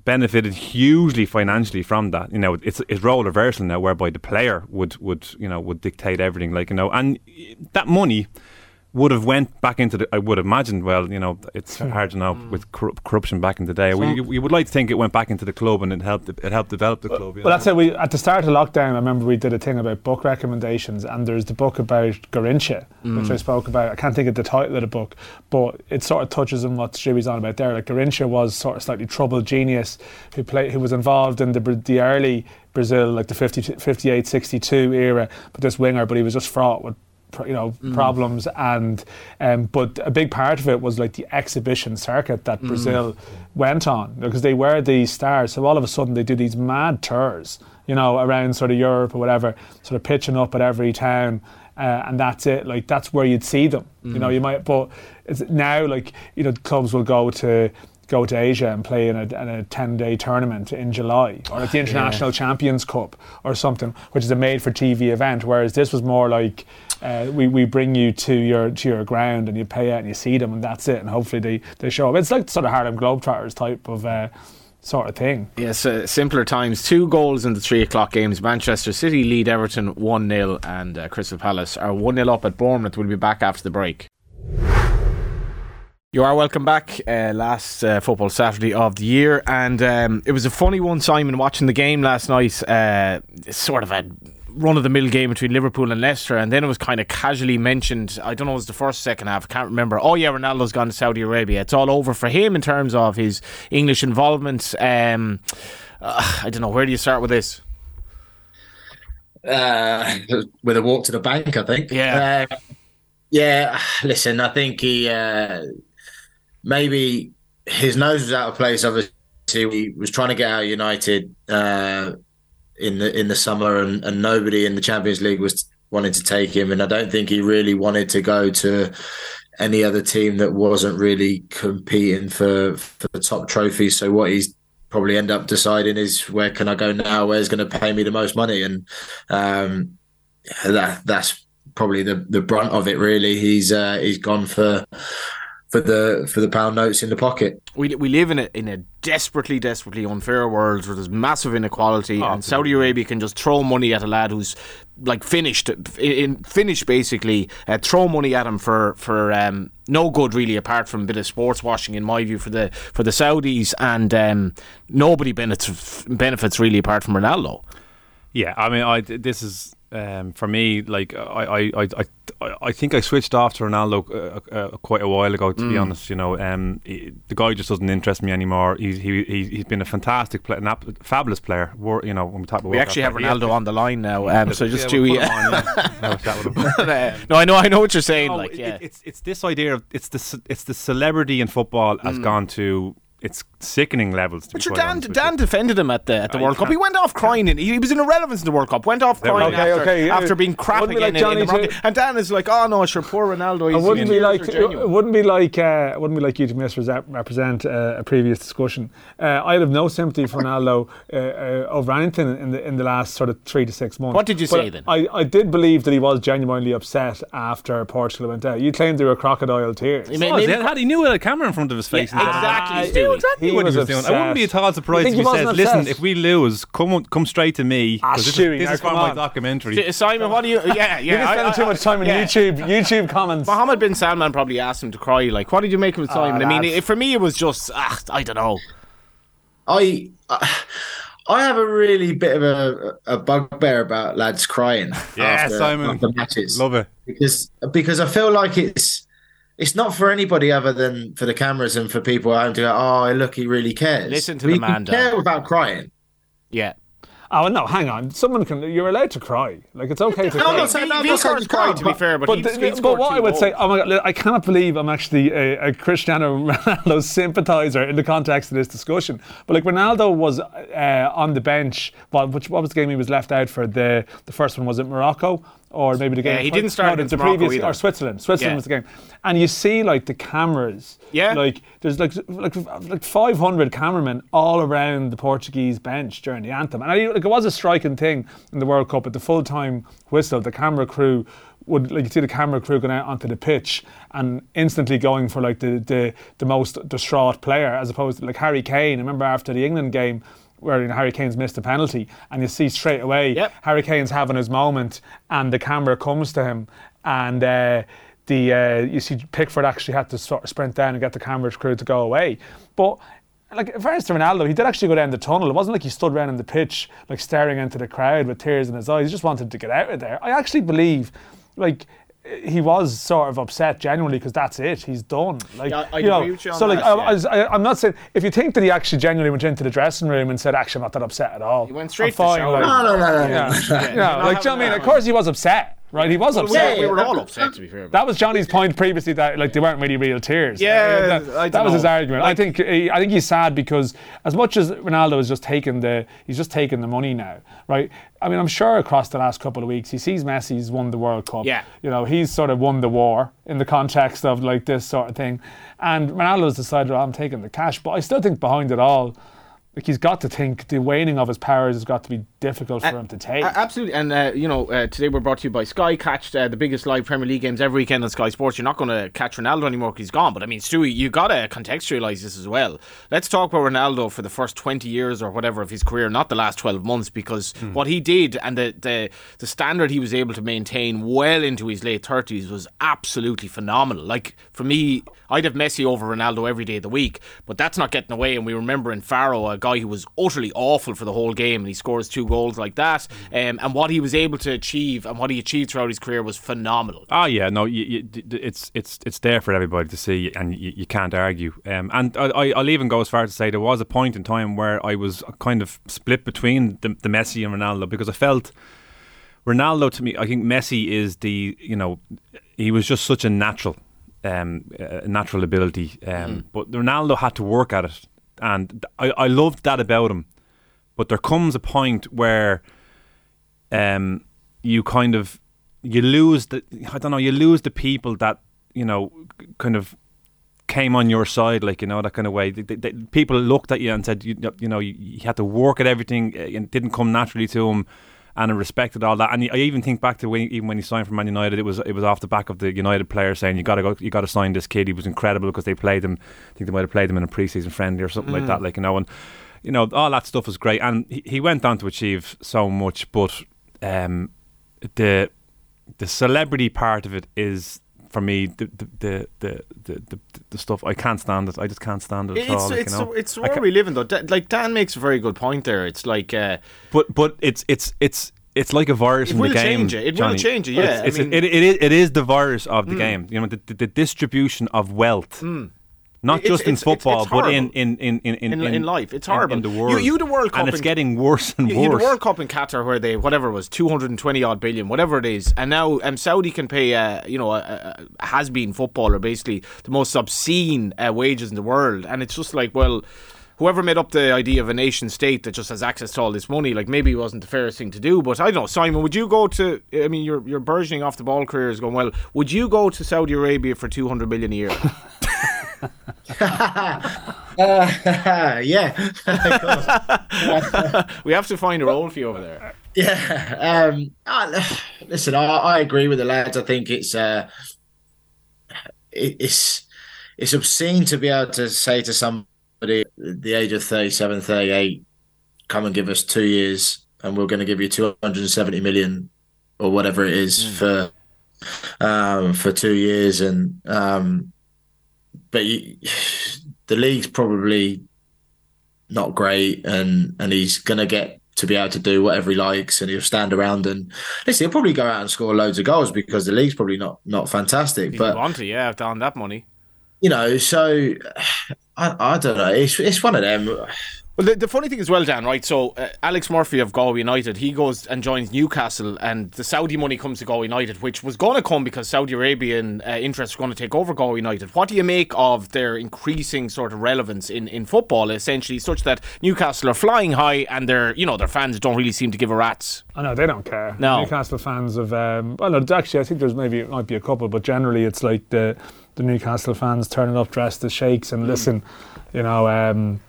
benefited hugely financially from that. You know, it's it's role reversal now, whereby the player would would you know would dictate everything. Like you know, and that money would have went back into the. I would imagine. Well, you know, it's hmm. hard to know mm. with corruption back in the day. we, we would like to think it went back into the club and it helped. It helped develop the club.
Well, that's it. We at the start of lockdown, I remember we did a thing about book recommendations, and there's the book about Garrincha, mm. which I spoke about. I can't think of the title of the book, but it sort of touches on what Stewie's on about there. Like Garrincha was sort of slightly troubled genius who played, who was involved in the the early Brazil, like the 50, 58, 62 era, but this winger, but he was just fraught with you know mm. problems and um, but a big part of it was like the exhibition circuit that mm. Brazil went on because they were the stars so all of a sudden they do these mad tours you know around sort of Europe or whatever sort of pitching up at every town uh, and that's it like that's where you'd see them mm. you know mm. you might but it's now like you know clubs will go to go to Asia and play in a, in a 10 day tournament in July, or at the International yeah. Champions Cup or something, which is a made for TV event. Whereas this was more like uh, we, we bring you to your to your ground and you pay out and you see them and that's it, and hopefully they, they show up. It's like sort of Harlem Globetrotters type of. Uh, sort of thing.
Yes, uh, simpler times. Two goals in the three o'clock games. Manchester City lead Everton 1 0, and uh, Crystal Palace are 1 0 up at Bournemouth. We'll be back after the break. You are welcome back. Uh, last uh, football Saturday of the year, and um, it was a funny one, Simon, watching the game last night. Uh, sort of a run of the mill game between Liverpool and Leicester, and then it was kind of casually mentioned. I don't know, it was the first, second half. I can't remember. Oh yeah, Ronaldo's gone to Saudi Arabia. It's all over for him in terms of his English involvement. Um, uh, I don't know. Where do you start with this?
Uh, with a walk to the bank, I think.
Yeah.
Uh, yeah. Listen, I think he uh, maybe his nose was out of place. Obviously, he was trying to get out United uh, in the in the summer, and, and nobody in the Champions League was wanting to take him. And I don't think he really wanted to go to any other team that wasn't really competing for for the top trophies. So what he's probably end up deciding is where can I go now? Where's going to pay me the most money? And um, that that's probably the the brunt of it. Really, he's uh, he's gone for for the for the pound notes in the pocket.
We, we live in a in a desperately desperately unfair world where there's massive inequality, oh, and Saudi Arabia can just throw money at a lad who's like finished in finished basically uh, throw money at him for for um, no good really apart from a bit of sports washing in my view for the for the Saudis and um, nobody benefits benefits really apart from Ronaldo.
Yeah, I mean, I this is um, for me, like I, I, I, I think I switched off to Ronaldo uh, uh, quite a while ago. To mm. be honest, you know, um, he, the guy just doesn't interest me anymore. He's he, he's been a fantastic player, an fabulous player. War, you know, when we talk about
we actually have Ronaldo on the line now, um, so just yeah, We'll no, I know, I know what you're saying. No, like, yeah,
it, it's it's this idea of it's the it's the celebrity in football has mm. gone to it's sickening levels.
but your Dan, Dan defended him at the at the World Cup. He went off crying. In, he was in irrelevance in the World Cup. Went off crying okay, after, okay. after being crap again like in, in the And Dan is like, oh no, sure, poor Ronaldo.
It wouldn't be like it wouldn't be like uh, wouldn't be like you to misrepresent uh, a previous discussion. Uh, I have no sympathy for Ronaldo uh, uh, over anything in the in the last sort of three to six months.
What did you
but
say then?
I, I did believe that he was genuinely upset after Portugal went out. You claimed there were crocodile tears.
He, made, oh, he knew a camera in front of his face.
Yeah, exactly. He knew exactly
what he was doing. I wouldn't be at all surprised if he says, "Listen, if we lose, come come straight to me."
Ah,
this, Stewie, is, this is from my documentary.
Simon, what do you? Yeah, yeah.
You're spending too much time on yeah. YouTube. YouTube comments.
Mohammed bin Salman probably asked him to cry. Like, what did you make of it, ah, Simon? Oh, I mean, it, for me, it was just, ah, I don't know.
I. I have a really bit of a, a bugbear about lads crying.
yeah, after, Simon. After matches. Love it
because because I feel like it's it's not for anybody other than for the cameras and for people at home to go, oh, look, he really cares.
Listen to the man.
care without crying.
Yeah.
Oh no, hang on. Someone can. You're allowed to cry. Like it's okay to.
No,
cry.
I'm not saying no, I'm not
cry. To be fair, but, but, the, but
what I would say, oh my god, I cannot believe I'm actually a, a Cristiano Ronaldo sympathiser in the context of this discussion. But like Ronaldo was uh, on the bench. Well, which what was the game he was left out for? The the first one was it Morocco or maybe the game.
Yeah, he didn't start
no, the previous either. or Switzerland. Switzerland yeah. was the game, and you see like the cameras.
Yeah,
like there's like like like 500 cameramen all around the Portuguese bench during the anthem, and I, like it was a striking thing in the World Cup at the full time whistle. The camera crew would like you see the camera crew going out onto the pitch and instantly going for like the the, the most distraught player as opposed to like Harry Kane. I remember after the England game where you know, Harry Kane's missed a penalty, and you see straight away
yep.
Harry Kane's having his moment, and the camera comes to him, and uh, the uh, you see Pickford actually had to sort of sprint down and get the camera crew to go away. But like in fairness to Ronaldo, he did actually go down the tunnel. It wasn't like he stood around in the pitch like staring into the crowd with tears in his eyes. He just wanted to get out of there. I actually believe, like he was sort of upset genuinely because that's it. He's done. Like
yeah, I
you know,
you
so
like
that, I, am not saying if you think that he actually genuinely went into the dressing room and said, "Actually, I'm not that upset at all."
He went straight
I'm
to the
like,
no, no, no, no.
Yeah, yeah, like, do you know what I mean? Of course, he was upset right? He was upset.
we were all upset, to be fair.
That was Johnny's point previously that like they weren't really real tears.
Yeah,
that, that was his argument. Like, I think I think he's sad because as much as Ronaldo is just taking the he's just taking the money now, right? I mean, I'm sure across the last couple of weeks he sees Messi's won the World Cup.
Yeah,
you know, he's sort of won the war in the context of like this sort of thing, and Ronaldo's decided, well, I'm taking the cash, but I still think behind it all like he's got to think the waning of his powers has got to be difficult for uh, him to take.
Absolutely, and uh, you know, uh, today we're brought to you by Sky. Catch uh, the biggest live Premier League games every weekend on Sky Sports. You're not going to catch Ronaldo anymore because he's gone. But I mean, Stewie, you got to contextualise this as well. Let's talk about Ronaldo for the first 20 years or whatever of his career, not the last 12 months, because mm. what he did and the, the the standard he was able to maintain well into his late 30s was absolutely phenomenal. Like for me, I'd have Messi over Ronaldo every day of the week, but that's not getting away. And we remember in Faro, a guy who was utterly awful for the whole game, and he scores two goals like that. Um, and what he was able to achieve and what he achieved throughout his career was phenomenal.
Oh yeah, no, you, you, it's it's it's there for everybody to see, and you, you can't argue. Um, and I, will even go as far as to say there was a point in time where I was kind of split between the, the Messi and Ronaldo because I felt. Ronaldo to me, I think Messi is the you know he was just such a natural um, uh, natural ability. Um, mm. But Ronaldo had to work at it, and I, I loved that about him. But there comes a point where um, you kind of you lose the I don't know you lose the people that you know kind of came on your side, like you know that kind of way. They, they, people looked at you and said you, you know you, you, had to work at everything, and didn't come naturally to him and I respected all that. And I even think back to when, even when he signed for Man United, it was it was off the back of the United player saying you got to go, you got to sign this kid. He was incredible because they played him. I think they might have played him in a preseason friendly or something mm. like that. Mm. Like you know, and you know all that stuff was great. And he, he went on to achieve so much, but um, the the celebrity part of it is for me the the the the, the, stuff I can't stand it. I just can't stand it at
it's,
all.
Like,
it's you know?
it's where we live in though. like Dan makes a very good point there. It's like, uh,
but but it's it's it's it's like a virus
it
in the game.
Change it. it will change it. Yeah,
it's, it's I mean, it, it, is, it is the virus of the mm. game. You know, the, the, the distribution of wealth.
Mm.
Not
it's,
just
it's,
in football, but in in, in, in,
in, in, life. It's horrible.
In, the world.
You, you the World Cup.
And it's getting worse and
you,
worse.
You the World Cup in Qatar where they, whatever it was, 220 odd billion, whatever it is. And now um, Saudi can pay, uh, you know, a, a has been footballer basically the most obscene uh, wages in the world. And it's just like, well, whoever made up the idea of a nation state that just has access to all this money, like maybe it wasn't the fairest thing to do. But I don't know, Simon, would you go to? I mean, you're you're burgeoning off the ball career is going well. Would you go to Saudi Arabia for two hundred million a year?
uh, yeah,
we have to find a role for you over there.
Yeah, um, uh, listen, I, I, agree with the lads. I think it's uh, it, it's it's obscene to be able to say to somebody at the age of 37, 38, come and give us two years and we're going to give you 270 million or whatever it is mm. for um, for two years. And um, but you, the league's probably not great, and and he's going to get to be able to do whatever he likes, and he'll stand around and listen. He'll probably go out and score loads of goals because the league's probably not not fantastic.
If
but
want to, yeah, on that money
you know, so I, I don't know. It's it's one of them.
Well, the, the funny thing as well, Dan, right? So, uh, Alex Murphy of Galway United, he goes and joins Newcastle, and the Saudi money comes to Galway United, which was going to come because Saudi Arabian uh, interests are going to take over Galway United. What do you make of their increasing sort of relevance in, in football, essentially, such that Newcastle are flying high and their you know their fans don't really seem to give a rat's?
I know they don't care.
No,
Newcastle fans of um, well, actually, I think there's maybe it might be a couple, but generally it's like the the Newcastle fans turning up dressed as sheikhs and mm. listen, you know. Um,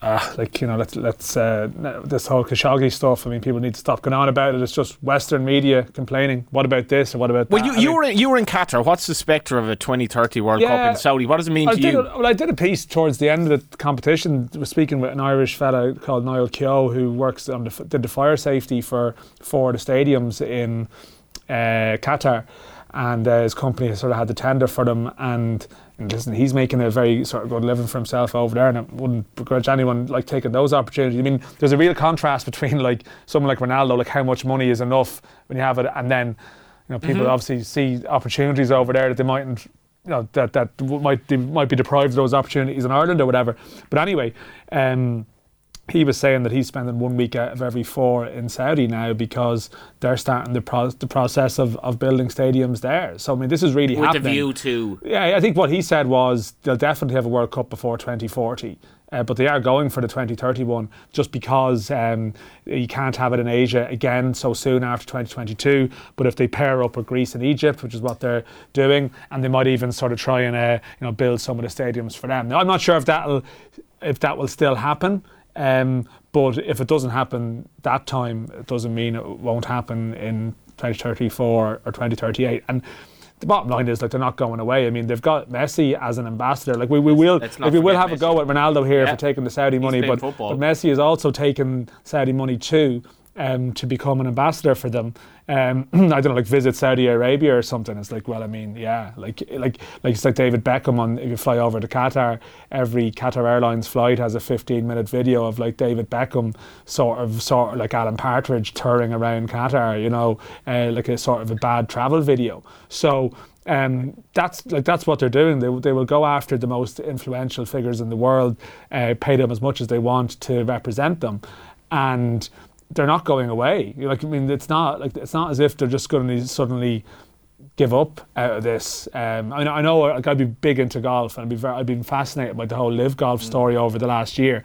uh, like you know, let's let's uh, this whole Khashoggi stuff. I mean, people need to stop going on about it. It's just Western media complaining. What about this and what about
well,
that?
Well, you, you were in, you were in Qatar. What's the spectre of a 2030 World yeah, Cup in Saudi? What does it mean
I
to you?
A, well, I did a piece towards the end of the competition. I was speaking with an Irish fellow called Niall Keogh, who works on the, did the fire safety for for the stadiums in uh, Qatar and uh, his company sort of had the tender for them. And, and listen, he's making a very sort of good living for himself over there, and I wouldn't begrudge anyone like taking those opportunities. I mean, there's a real contrast between like someone like Ronaldo, like how much money is enough when you have it, and then you know people mm-hmm. obviously see opportunities over there that they mightn't you know that that might they might be deprived of those opportunities in Ireland or whatever. But anyway, um, he was saying that he's spending one week out of every four in Saudi now because they're starting the, pro- the process of, of building stadiums there. So I mean, this is really
with
happening.
the view to
yeah. I think what he said was they'll definitely have a World Cup before 2040. Uh, but they are going for the 2031 just because um, you can't have it in Asia again so soon after 2022. But if they pair up with Greece and Egypt, which is what they're doing, and they might even sort of try and uh, you know build some of the stadiums for them. Now I'm not sure if that'll if that will still happen. Um, but if it doesn't happen that time, it doesn't mean it won't happen in 2034 or 2038. And the bottom line is like they're not going away. I mean, they've got Messi as an ambassador. Like we, we will, like, we will have Messi. a go at Ronaldo here yeah. for taking the Saudi money, but, but Messi is also taking Saudi money too um, to become an ambassador for them. Um, I don't know, like visit Saudi Arabia or something. It's like, well, I mean, yeah, like like like it's like David Beckham on if you fly over to Qatar, every Qatar Airlines flight has a 15 minute video of like David Beckham sort of sort of like Alan Partridge touring around Qatar, you know, uh, like a sort of a bad travel video. So um, that's like that's what they're doing. They, they will go after the most influential figures in the world, uh, pay them as much as they want to represent them, and they're not going away. Like I mean, it's not like it's not as if they're just going to suddenly give up out of this. Um, I know, I know like, I'd be big into golf, and I'd be very, I've been fascinated by the whole live golf mm. story over the last year.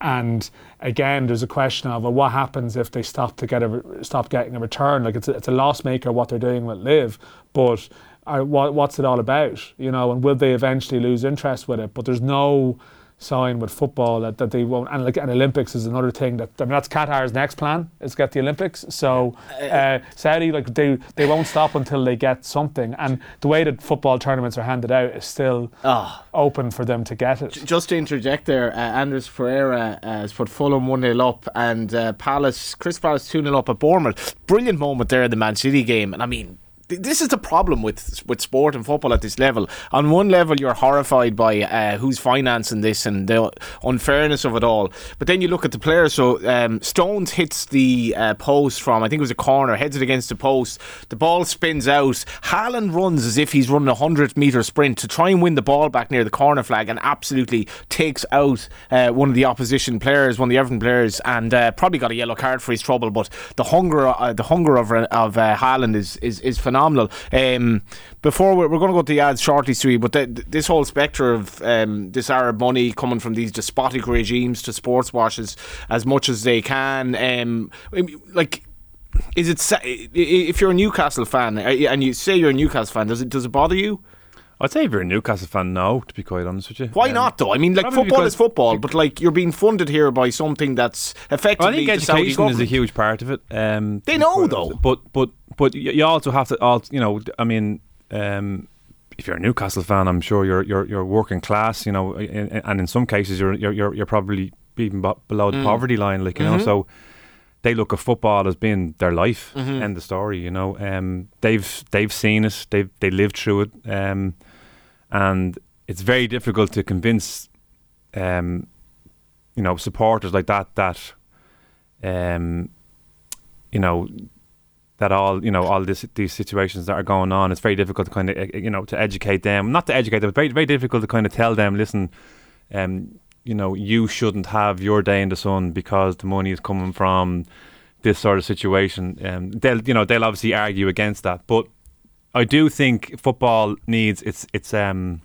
And again, there's a question of well, what happens if they stop to get a stop getting a return? Like it's a, it's a loss maker what they're doing with live, but are, what, what's it all about? You know, and will they eventually lose interest with it? But there's no sign with football that, that they won't and like and Olympics is another thing that I mean that's Qatar's next plan is get the Olympics. So uh, Saudi like they they won't stop until they get something. And the way that football tournaments are handed out is still oh. open for them to get it.
Just to interject there uh, Andreas Pereira uh, has put Fulham 1-0 up and uh, Palace Chris Palace 2-0 up at Bournemouth. Brilliant moment there in the Man City game. And I mean this is the problem with with sport and football at this level. On one level, you're horrified by uh, who's financing this and the unfairness of it all. But then you look at the players. So um, Stones hits the uh, post from I think it was a corner, heads it against the post. The ball spins out. Haaland runs as if he's running a hundred meter sprint to try and win the ball back near the corner flag, and absolutely takes out uh, one of the opposition players, one of the Everton players, and uh, probably got a yellow card for his trouble. But the hunger, uh, the hunger of of uh, Haaland is is is phenomenal phenomenal. Um, before we're, we're, going to go to the ads shortly, Stewie, but the, this whole spectre of um, this Arab money coming from these despotic regimes to sports washes as much as they can, um, like is it if you're a Newcastle fan uh, and you say you're a Newcastle fan, does it does it bother you?
I'd say if you're a Newcastle fan, no. To be quite honest with you,
why um, not though? I mean, like football is football, but like you're being funded here by something that's effectively.
I think education is a huge part of it. Um,
they know though,
but but but you also have to, also, you know, I mean, um, if you're a Newcastle fan, I'm sure you're you're, you're working class, you know, and in some cases you're you're you're probably even below the mm. poverty line, like you mm-hmm. know, so they look at football as being their life mm-hmm. and the story. You know, um, they've they've seen it, they've they lived through it, um, and it's very difficult to convince, um, you know, supporters like that that, um, you know, that all you know all this these situations that are going on it's very difficult to kind of you know to educate them. Not to educate them but very very difficult to kind of tell them listen um you know you shouldn't have your day in the sun because the money is coming from this sort of situation. Um they'll you know they'll obviously argue against that but I do think football needs its its um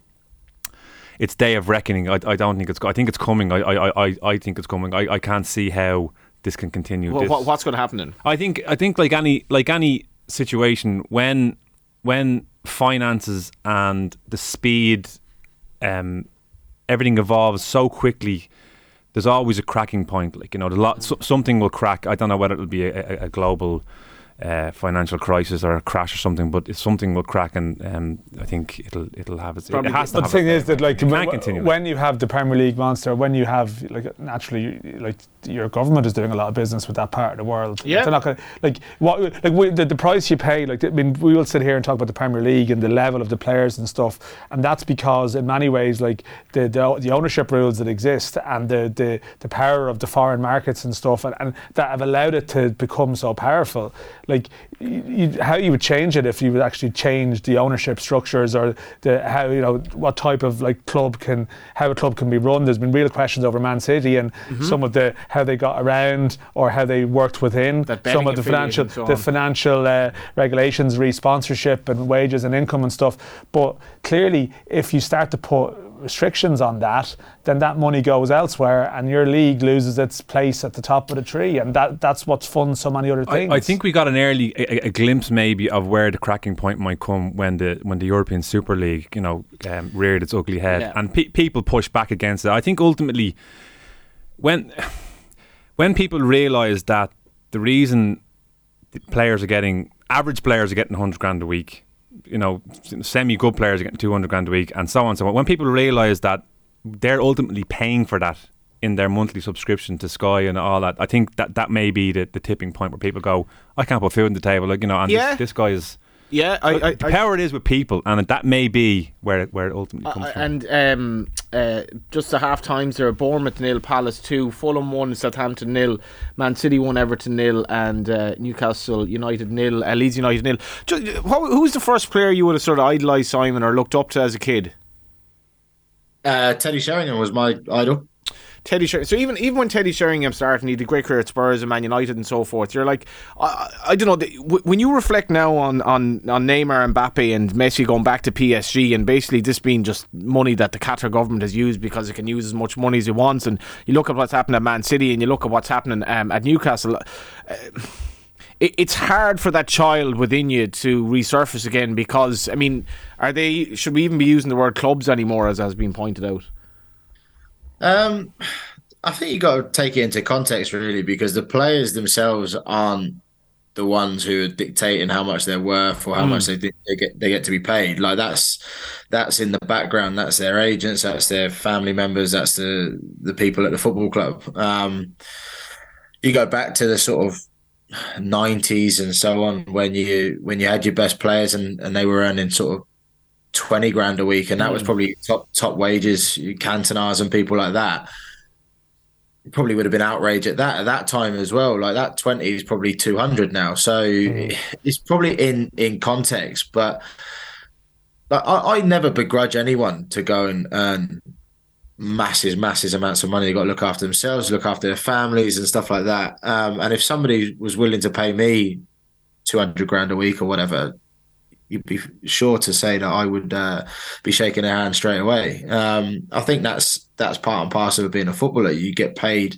its day of reckoning. I, I don't think it's I think it's coming. I I, I, I think it's coming. I, I can't see how this can continue.
Well, this, what's going to happen then?
I think I think like any like any situation when when finances and the speed, um, everything evolves so quickly. There's always a cracking point. Like you know, lot, so, something will crack. I don't know whether it'll be a, a, a global uh, financial crisis or a crash or something, but if something will crack, and um, I think it'll it'll have its. Probably, it has
but
the
thing is that like
w-
when you have the Premier League monster, when you have like naturally like your government is doing a lot of business with that part of the world.
Yeah,
they're not gonna, like what like we, the, the price you pay. Like I mean, we will sit here and talk about the Premier League and the level of the players and stuff, and that's because in many ways like the the, the ownership rules that exist and the, the the power of the foreign markets and stuff, and, and that have allowed it to become so powerful. Like you, how you would change it if you would actually change the ownership structures or the how you know what type of like club can how a club can be run. There's been real questions over Man City and mm-hmm. some of the how they got around or how they worked within some of the financial so the financial uh, regulations, re sponsorship and wages and income and stuff. But clearly, if you start to put restrictions on that, then that money goes elsewhere, and your league loses its place at the top of the tree, and that that's what's funds so many other things.
I, I think we got an early a, a, glimpse maybe of where the cracking point might come when the when the European Super League, you know, um, reared its ugly head, yeah. and pe- people push back against it. I think ultimately, when when people realise that the reason players are getting average players are getting 100 grand a week you know, semi good players are getting 200 grand a week and so on. and So on. when people realise that they're ultimately paying for that in their monthly subscription to Sky and all that, I think that that may be the, the tipping point where people go, I can't put food on the table. Like, you know, and yeah. this, this guy is
yeah, I, I,
the power it is with people, and that may be where it, where it ultimately comes uh, from.
And um, uh, just the half times there: are Bournemouth nil, Palace two, Fulham one, Southampton nil, Man City one, Everton nil, and uh, Newcastle United nil, uh, Leeds United nil. Just, who was the first player you would have sort of idolised, Simon, or looked up to as a kid?
Uh, Teddy Sheringham was my idol.
Teddy Sheringham. So even even when Teddy Sheringham started, and he did great career at Spurs and Man United and so forth, you're like, I, I don't know. When you reflect now on on on Neymar, and Mbappe, and Messi going back to PSG, and basically this being just money that the Qatar government has used because it can use as much money as it wants, and you look at what's happened at Man City, and you look at what's happening um, at Newcastle. Uh, it's hard for that child within you to resurface again because I mean, are they? Should we even be using the word clubs anymore, as has been pointed out?
Um, I think you got to take it into context really because the players themselves aren't the ones who are dictating how much they're worth or how mm. much they, they get they get to be paid. Like that's that's in the background. That's their agents. That's their family members. That's the the people at the football club. Um, you go back to the sort of 90s and so on when you when you had your best players and, and they were earning sort of 20 grand a week, and that mm. was probably top top wages, Cantona's and people like that. Probably would have been outraged at that at that time as well. Like that 20 is probably 200 now. So mm. it's probably in in context, but like, I, I never begrudge anyone to go and earn masses, masses amounts of money. They've got to look after themselves, look after their families and stuff like that. Um, and if somebody was willing to pay me 200 grand a week or whatever, you'd be sure to say that I would uh, be shaking their hand straight away. Um, I think that's that's part and parcel of being a footballer. You get paid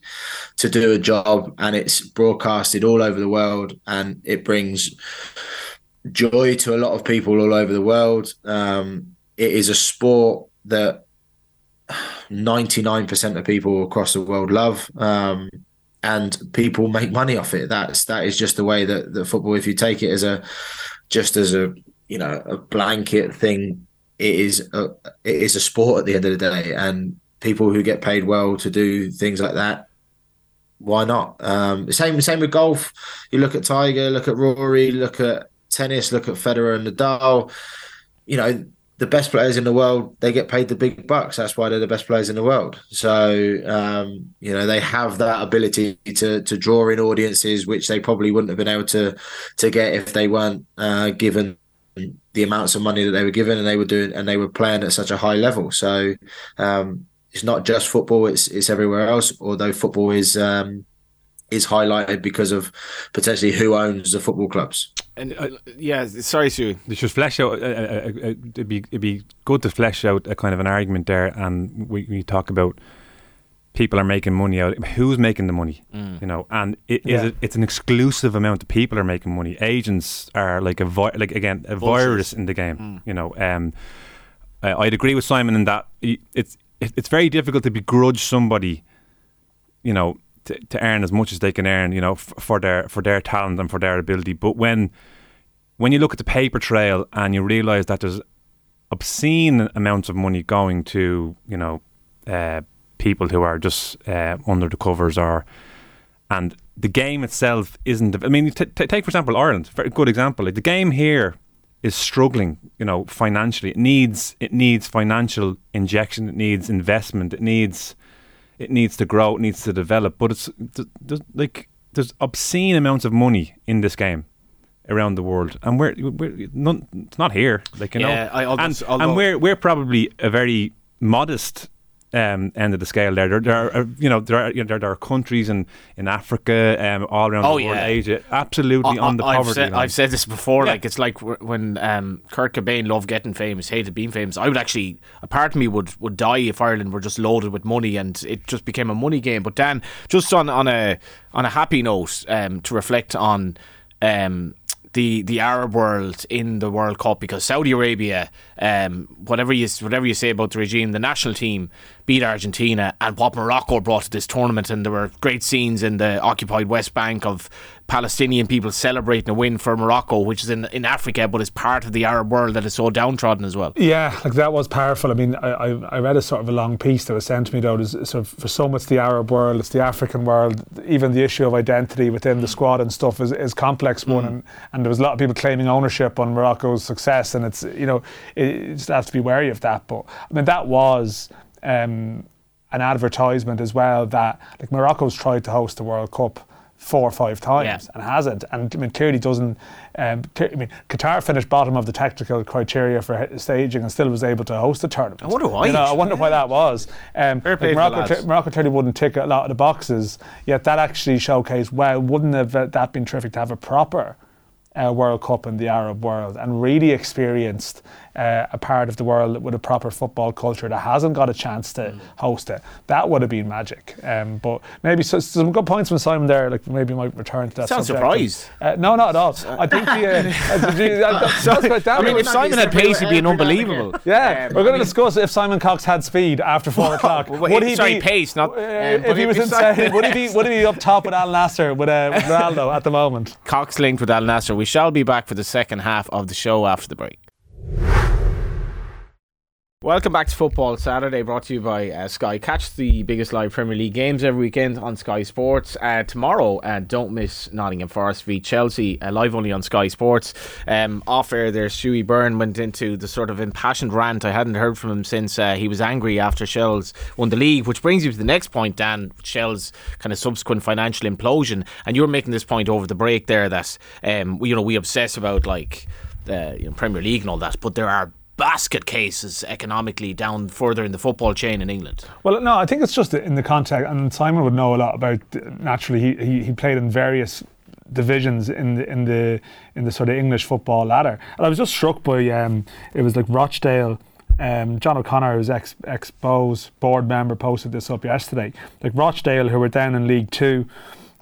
to do a job, and it's broadcasted all over the world, and it brings joy to a lot of people all over the world. Um, it is a sport that 99% of people across the world love. Um, and people make money off it. That's that is just the way that the football. If you take it as a just as a you know a blanket thing. It is a it is a sport at the end of the day, and people who get paid well to do things like that, why not? Um, same same with golf. You look at Tiger, look at Rory, look at tennis, look at Federer and Nadal. You know the best players in the world they get paid the big bucks that's why they're the best players in the world so um, you know they have that ability to to draw in audiences which they probably wouldn't have been able to to get if they weren't uh, given the amounts of money that they were given and they were doing and they were playing at such a high level. So um, it's not just football; it's it's everywhere else. Although football is um, is highlighted because of potentially who owns the football clubs.
And uh, yeah, sorry, Stewie.
They should flesh out. Uh, uh, uh, it'd be it'd be good to flesh out a kind of an argument there, and we, we talk about people are making money out. Who's making the money? Mm. You know, and it yeah. is it's an exclusive amount of people are making money. Agents are like a vi- like again a virus in the game. Mm. You know, um, I'd agree with Simon in that it's it's very difficult to begrudge somebody, you know, to, to earn as much as they can earn, you know, f- for their for their talent and for their ability. But when when you look at the paper trail and you realise that there's obscene amounts of money going to you know uh, people who are just uh, under the covers are. and the game itself isn't. I mean, t- t- take for example Ireland, very good example. Like the game here is struggling, you know, financially. It needs it needs financial injection. It needs investment. It needs it needs to grow. It needs to develop. But it's there's, like there's obscene amounts of money in this game around the world, and we're, we're none, it's not here. Like you
yeah,
know,
I,
and, and we're we're probably a very modest um, end of the scale there. There, there are, you know, there are, you know, there, there, are countries in, in Africa, um, all around oh, the world, yeah. Asia, absolutely I, on the
I've
poverty
said,
line.
I've said this before. Yeah. Like it's like when um, Kurt Cobain loved getting famous, hated being famous. I would actually, a part of me would, would die if Ireland were just loaded with money and it just became a money game. But Dan, just on on a on a happy note, um, to reflect on. Um, the the Arab world in the World Cup because Saudi Arabia, um, whatever you whatever you say about the regime, the national team beat Argentina, and what Morocco brought to this tournament, and there were great scenes in the occupied West Bank of Palestinian people celebrating a win for Morocco, which is in in Africa, but is part of the Arab world that is so downtrodden as well.
Yeah, like that was powerful. I mean, I, I, I read a sort of a long piece that was sent to me though. Sort of for so much the Arab world, it's the African world. Even the issue of identity within the squad and stuff is is complex one, mm. and and there was a lot of people claiming ownership on Morocco's success, and it's you know it, you just have to be wary of that. But I mean that was. Um, an advertisement as well that like Morocco's tried to host the World Cup four or five times yeah. and hasn't. And I mean, clearly doesn't. Um, I mean, Qatar finished bottom of the technical criteria for staging and still was able to host the tournament.
I wonder why.
You know, I wonder why that was. Um, like Morocco, t- Morocco clearly wouldn't tick a lot of the boxes. Yet that actually showcased well. Wouldn't have that been terrific to have a proper uh, World Cup in the Arab world and really experienced uh, a part of the world with a proper football culture that hasn't got a chance to mm. host it. That would have been magic. Um, but maybe so, some good points from Simon there. Like maybe might return to that.
Sounds surprised.
Uh, no, not at all. I think the.
Uh, I mean, if Simon had pace, he'd be an unbelievable.
Yeah, um, we're going to discuss if Simon Cox had speed after four o'clock.
would he sorry, be, pace, not. Uh,
if he was insane, would he be? Would he be up top with Al Nassr with, uh, with Ronaldo at the moment?
Cox linked with Al Nassr. We shall be back for the second half of the show after the break. Welcome back to Football Saturday, brought to you by uh, Sky. Catch the biggest live Premier League games every weekend on Sky Sports. Uh, tomorrow, uh, don't miss Nottingham Forest v Chelsea, uh, live only on Sky Sports. Um, off air there, Stewie Byrne went into the sort of impassioned rant. I hadn't heard from him since uh, he was angry after Shels won the league, which brings you to the next point, Dan. Shels' kind of subsequent financial implosion. And you were making this point over the break there that, um, you know, we obsess about like the you know, Premier League and all that, but there are basket cases economically down further in the football chain in England?
Well, no, I think it's just in the context, and Simon would know a lot about. Naturally, he he, he played in various divisions in the in the in the sort of English football ladder, and I was just struck by um, it was like Rochdale. Um, John O'Connor, who's ex ex Bohs board member, posted this up yesterday. Like Rochdale, who were down in League Two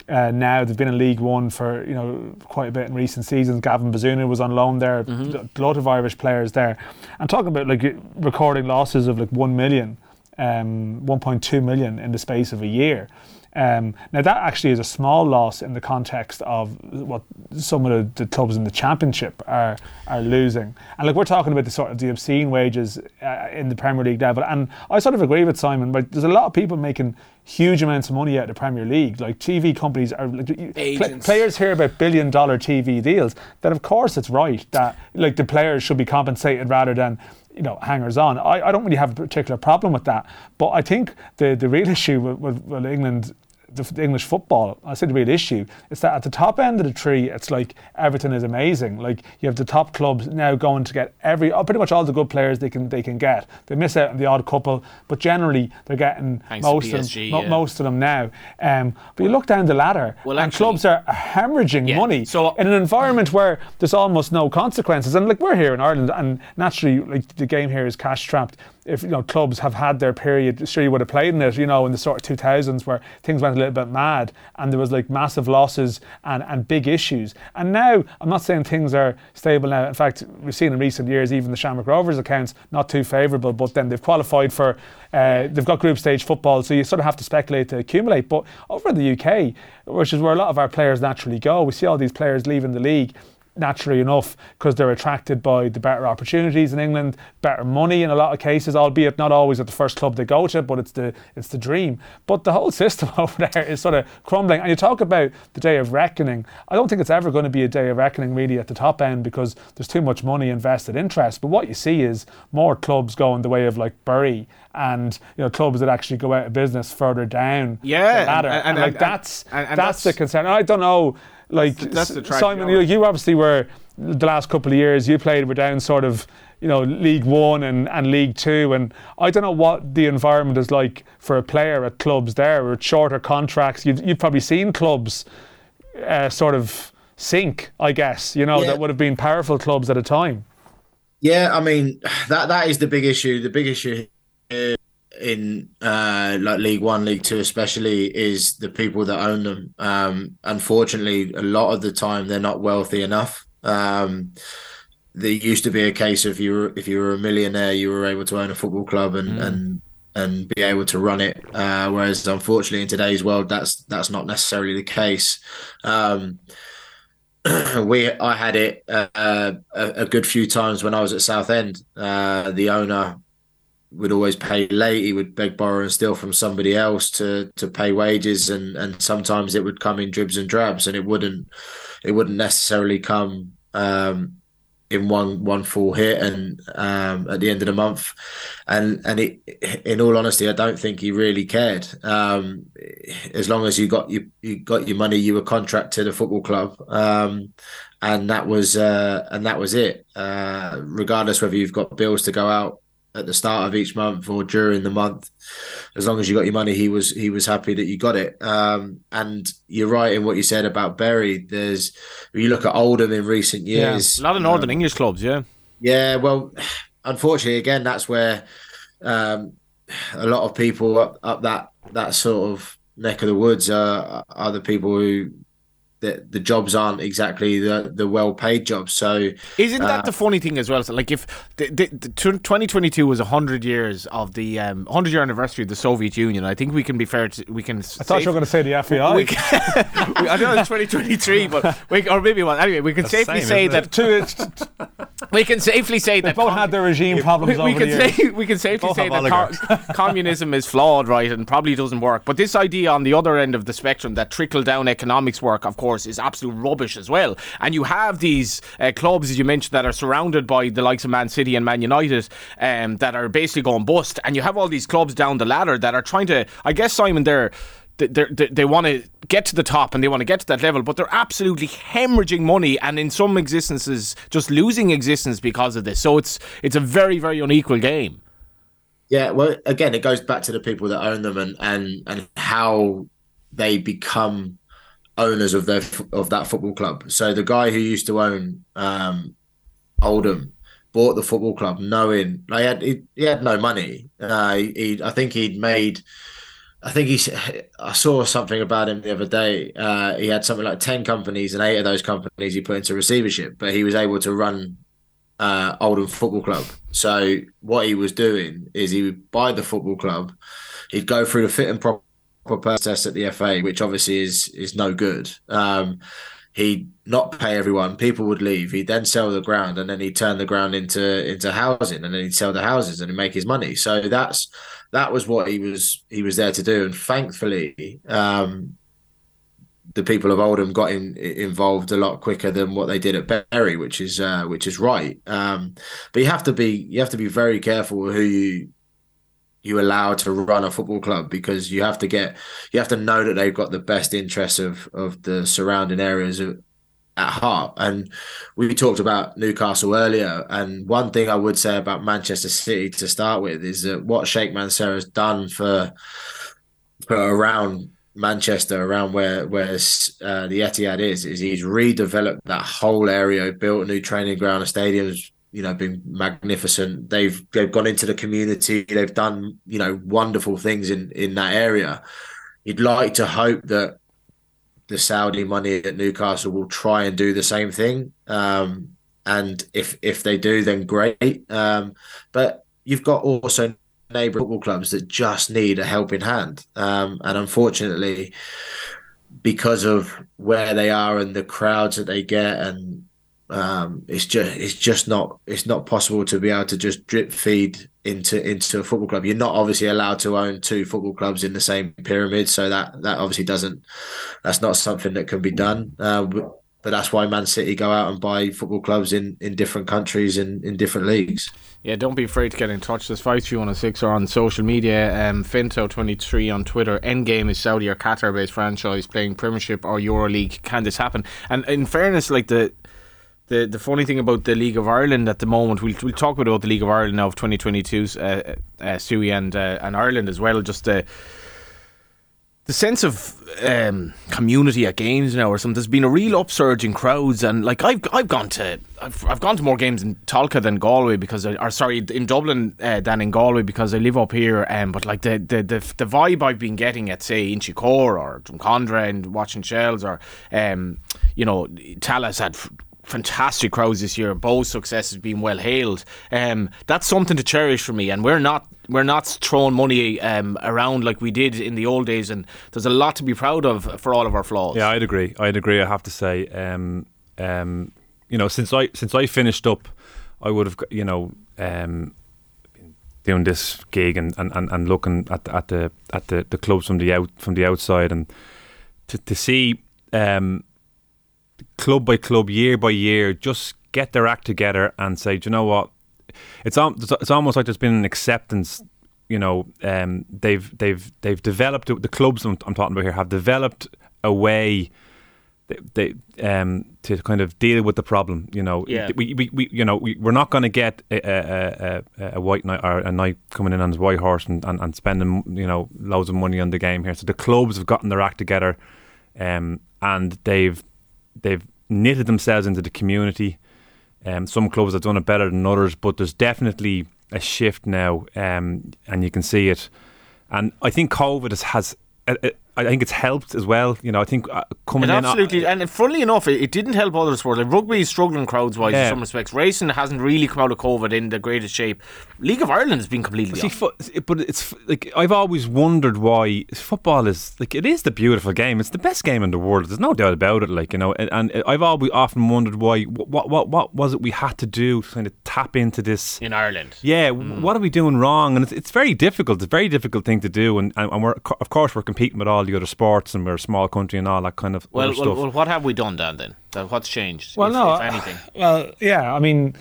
uh, now they've been in League One for you know quite a bit in recent seasons. Gavin Bazunu was on loan there. Mm-hmm. A lot of Irish players there. And talking about like recording losses of like one million, um, 1.2 million in the space of a year. Um, now that actually is a small loss in the context of what some of the, the, clubs in the championship are are losing. And like we're talking about the sort of the obscene wages uh, in the Premier League level, and I sort of agree with Simon. But there's a lot of people making huge amounts of money out of the Premier League. Like TV companies are like, pl- players hear about billion dollar TV deals. That of course it's right that like the players should be compensated rather than you know hangers on. I, I don't really have a particular problem with that. But I think the the real issue with, with, with England the English football, I say the real issue, is that at the top end of the tree, it's like everything is amazing. Like you have the top clubs now going to get every, oh, pretty much all the good players they can they can get. They miss out on the odd couple, but generally they're getting most PSG, of them, yeah. most of them now. Um, but you look down the ladder, well, and actually, clubs are hemorrhaging yeah, money so, in an environment where there's almost no consequences. And like we're here in Ireland, and naturally, like the game here is cash trapped if you know clubs have had their period, sure you would have played in it, you know, in the sort of 2000s where things went a little bit mad and there was like massive losses and, and big issues. And now, I'm not saying things are stable now. In fact, we've seen in recent years even the Shamrock Rovers accounts not too favourable, but then they've qualified for, uh, they've got group stage football, so you sort of have to speculate to accumulate. But over in the UK, which is where a lot of our players naturally go, we see all these players leaving the league naturally enough because they're attracted by the better opportunities in England, better money in a lot of cases, albeit not always at the first club they go to, but it's the it's the dream. But the whole system over there is sort of crumbling. And you talk about the day of reckoning. I don't think it's ever going to be a day of reckoning really at the top end because there's too much money invested interest. But what you see is more clubs going the way of like Bury and you know clubs that actually go out of business further down
yeah,
the ladder.
And, and,
and, like
and,
that's that's, that's the concern. I don't know like
that's the, that's the
Simon, you, you obviously were the last couple of years you played were down sort of you know League One and, and League Two, and I don't know what the environment is like for a player at clubs there with shorter contracts. You've, you've probably seen clubs uh, sort of sink, I guess. You know yeah. that would have been powerful clubs at a time.
Yeah, I mean that that is the big issue. The big issue in uh, like League One, League Two, especially, is the people that own them. Um, unfortunately, a lot of the time they're not wealthy enough. Um, there used to be a case of you were if you were a millionaire, you were able to own a football club and mm. and and be able to run it. Uh, whereas, unfortunately, in today's world, that's that's not necessarily the case. Um, we I had it uh, a, a, good few times when I was at Southend. Uh, the owner would always pay late. He would beg, borrow, and steal from somebody else to to pay wages, and and sometimes it would come in dribs and drabs, and it wouldn't it wouldn't necessarily come um, in one one full hit and um, at the end of the month. And and it, in all honesty, I don't think he really cared. Um, as long as you got you you got your money, you were contracted to the football club. Um, and that was uh, and that was it. Uh, regardless whether you've got bills to go out at the start of each month or during the month. As long as you got your money, he was he was happy that you got it. Um, and you're right in what you said about Bury. There's you look at Oldham in recent years.
Yeah, a lot of Northern um, English clubs, yeah.
Yeah, well, unfortunately, again, that's where um, a lot of people up, up that that sort of neck of the woods are are the people who the, the jobs aren't exactly the, the well paid jobs. So
isn't that uh, the funny thing as well? So like if the, the, the 2022 was hundred years of the um, hundred year anniversary of the Soviet Union, I think we can be fair. To, we can. I
thought you were going to say the FAI. We can,
I know it's 2023, but we, or maybe one. Anyway, we can That's safely same, say that. Two, we can safely say
they
that
both com- had their regime problems.
We, we
can
say we can safely both say that co- communism is flawed, right, and probably doesn't work. But this idea on the other end of the spectrum that trickle down economics work, of course course, is absolute rubbish as well. And you have these uh, clubs, as you mentioned, that are surrounded by the likes of Man City and Man United um, that are basically going bust. And you have all these clubs down the ladder that are trying to, I guess, Simon, they're they, they want to get to the top and they want to get to that level, but they're absolutely hemorrhaging money and in some existences just losing existence because of this. So it's it's a very very unequal game.
Yeah, well, again, it goes back to the people that own them and and and how they become owners of their of that football club. So the guy who used to own um, Oldham bought the football club knowing like, he had he, he had no money. Uh, he, I think he'd made. I think he. I saw something about him the other day. Uh, he had something like ten companies, and eight of those companies he put into receivership. But he was able to run uh, Oldham Football Club. So what he was doing is he would buy the football club. He'd go through the fit and proper process at the FA, which obviously is is no good. Um, he'd not pay everyone. People would leave. He'd then sell the ground, and then he'd turn the ground into into housing, and then he'd sell the houses and make his money. So that's that was what he was he was there to do. And thankfully, um, the people of Oldham got in, involved a lot quicker than what they did at Bury, which is uh, which is right. Um, but you have to be you have to be very careful who you you allow to run a football club because you have to get you have to know that they've got the best interests of of the surrounding areas of, at heart. And we talked about Newcastle earlier, and one thing I would say about Manchester City to start with is that what Sheikh Mansour has done for for around Manchester, around where where uh, the Etihad is, is he's redeveloped that whole area, built a new training ground, a stadiums you know been magnificent they've they've gone into the community they've done you know wonderful things in in that area you'd like to hope that the Saudi money at Newcastle will try and do the same thing. Um, and if if they do, then great. Um, but you've got also neighbour football clubs that just need a helping hand. Um, and unfortunately, because of where they are and the crowds that they get, and um, it's just it's just not it's not possible to be able to just drip feed into into a football club. You're not obviously allowed to own two football clubs in the same pyramid, so that that obviously doesn't that's not something that can be done. Uh, but that's why Man City go out and buy football clubs in, in different countries and in different leagues.
Yeah, don't be afraid to get in touch. There's 53106 or on social media. Um, Finto23 on Twitter. Endgame is Saudi or Qatar based franchise playing Premiership or EuroLeague. Can this happen? And in fairness, like the. The, the funny thing about the League of Ireland at the moment, we'll, we'll talk about the League of Ireland now of 2022's uh, uh, Stewie and uh, and Ireland as well. Just uh, the sense of um, community at games now or something. There's been a real upsurge in crowds, and like I've I've gone to I've, I've gone to more games in Tallaght than Galway because I, or sorry in Dublin uh, than in Galway because I live up here. Um, but like the, the the the vibe I've been getting at say Inchicore or Drumcondra and watching Shels or um, you know Tallaght had fantastic crowds this year. Both success has been well hailed. Um, that's something to cherish for me, and we're not we're not throwing money um, around like we did in the old days. And there's a lot to be proud of for all of our flaws.
Yeah, I'd agree. I'd agree. I have to say, um, um, you know, since I since I finished up, I would have you know. Um, doing this gig and, and, and looking at at the at the, the clubs from the out from the outside and to to see um, club by club, year by year, just get their act together and say, do you know what? It's it's almost like there's been an acceptance. You know, um, they've they've they've developed the clubs I'm, I'm, talking about here have developed a way they, they um, to kind of deal with the problem. You know,
yeah.
we, we, we you know we, we're not going to get a, a, a, a, white knight or a knight coming in on his white horse and, and, and, spending you know loads of money on the game here. So the clubs have gotten their act together, um, and they've they've knitted themselves into the community. Um, some clubs have done it better than others, but there's definitely a shift now, um, and you can see it. And I think COVID has, has uh, uh, I think it's helped as well. You know, I think uh, coming
it
in
absolutely, and funnily enough, it, it, didn't help other sports. Like rugby is struggling crowds wise yeah. in some respects. Racing hasn't really come out of COVID in the greatest shape. League of Ireland has been completely.
See, fo- but it's like I've always wondered why football is like it is the beautiful game. It's the best game in the world. There's no doubt about it. Like you know, and, and I've always often wondered why what what what was it we had to do to kind of tap into this
in Ireland?
Yeah, mm. what are we doing wrong? And it's, it's very difficult. It's a very difficult thing to do, and, and, and we're of course we're competing with all the other sports and we're a small country and all that kind of
well,
well,
well, what have we done, Dan? Then what's changed?
Well,
if,
no,
if anything.
Well, yeah, I mean.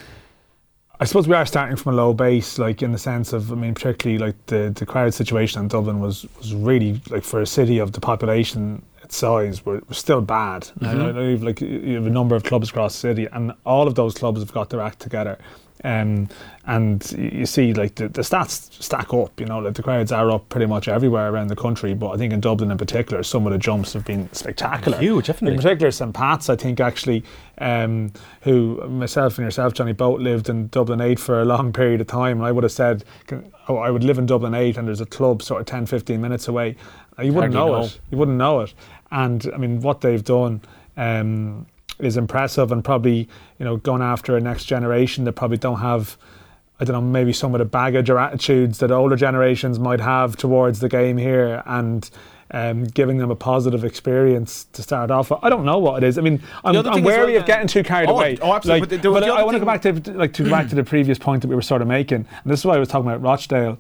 I suppose we are starting from a low base, like in the sense of, I mean, particularly like the, the crowd situation in Dublin was, was really like for a city of the population its size were, were still bad. Mm-hmm. I know you've like you have a number of clubs across the city, and all of those clubs have got their act together. Um, and you see, like the, the stats stack up. You know, like the crowds are up pretty much everywhere around the country. But I think in Dublin, in particular, some of the jumps have been spectacular.
Huge, definitely.
In particular, St Pat's, I think actually, um, who myself and yourself, Johnny, Boat, lived in Dublin Eight for a long period of time. And I would have said, oh, I would live in Dublin Eight, and there's a club sort of 10, 15 minutes away. You wouldn't know, know, it. You wouldn't know it. And I mean, what they've done. Um, is impressive and probably you know going after a next generation that probably don't have I don't know maybe some of the baggage or attitudes that older generations might have towards the game here and um, giving them a positive experience to start off. With. I don't know what it is. I mean, I'm, I'm wary well, of getting too carried
oh,
away.
Oh, absolutely.
Like,
but, the,
but I want to go back to like to go back to the previous point that we were sort of making. And this is why I was talking about Rochdale.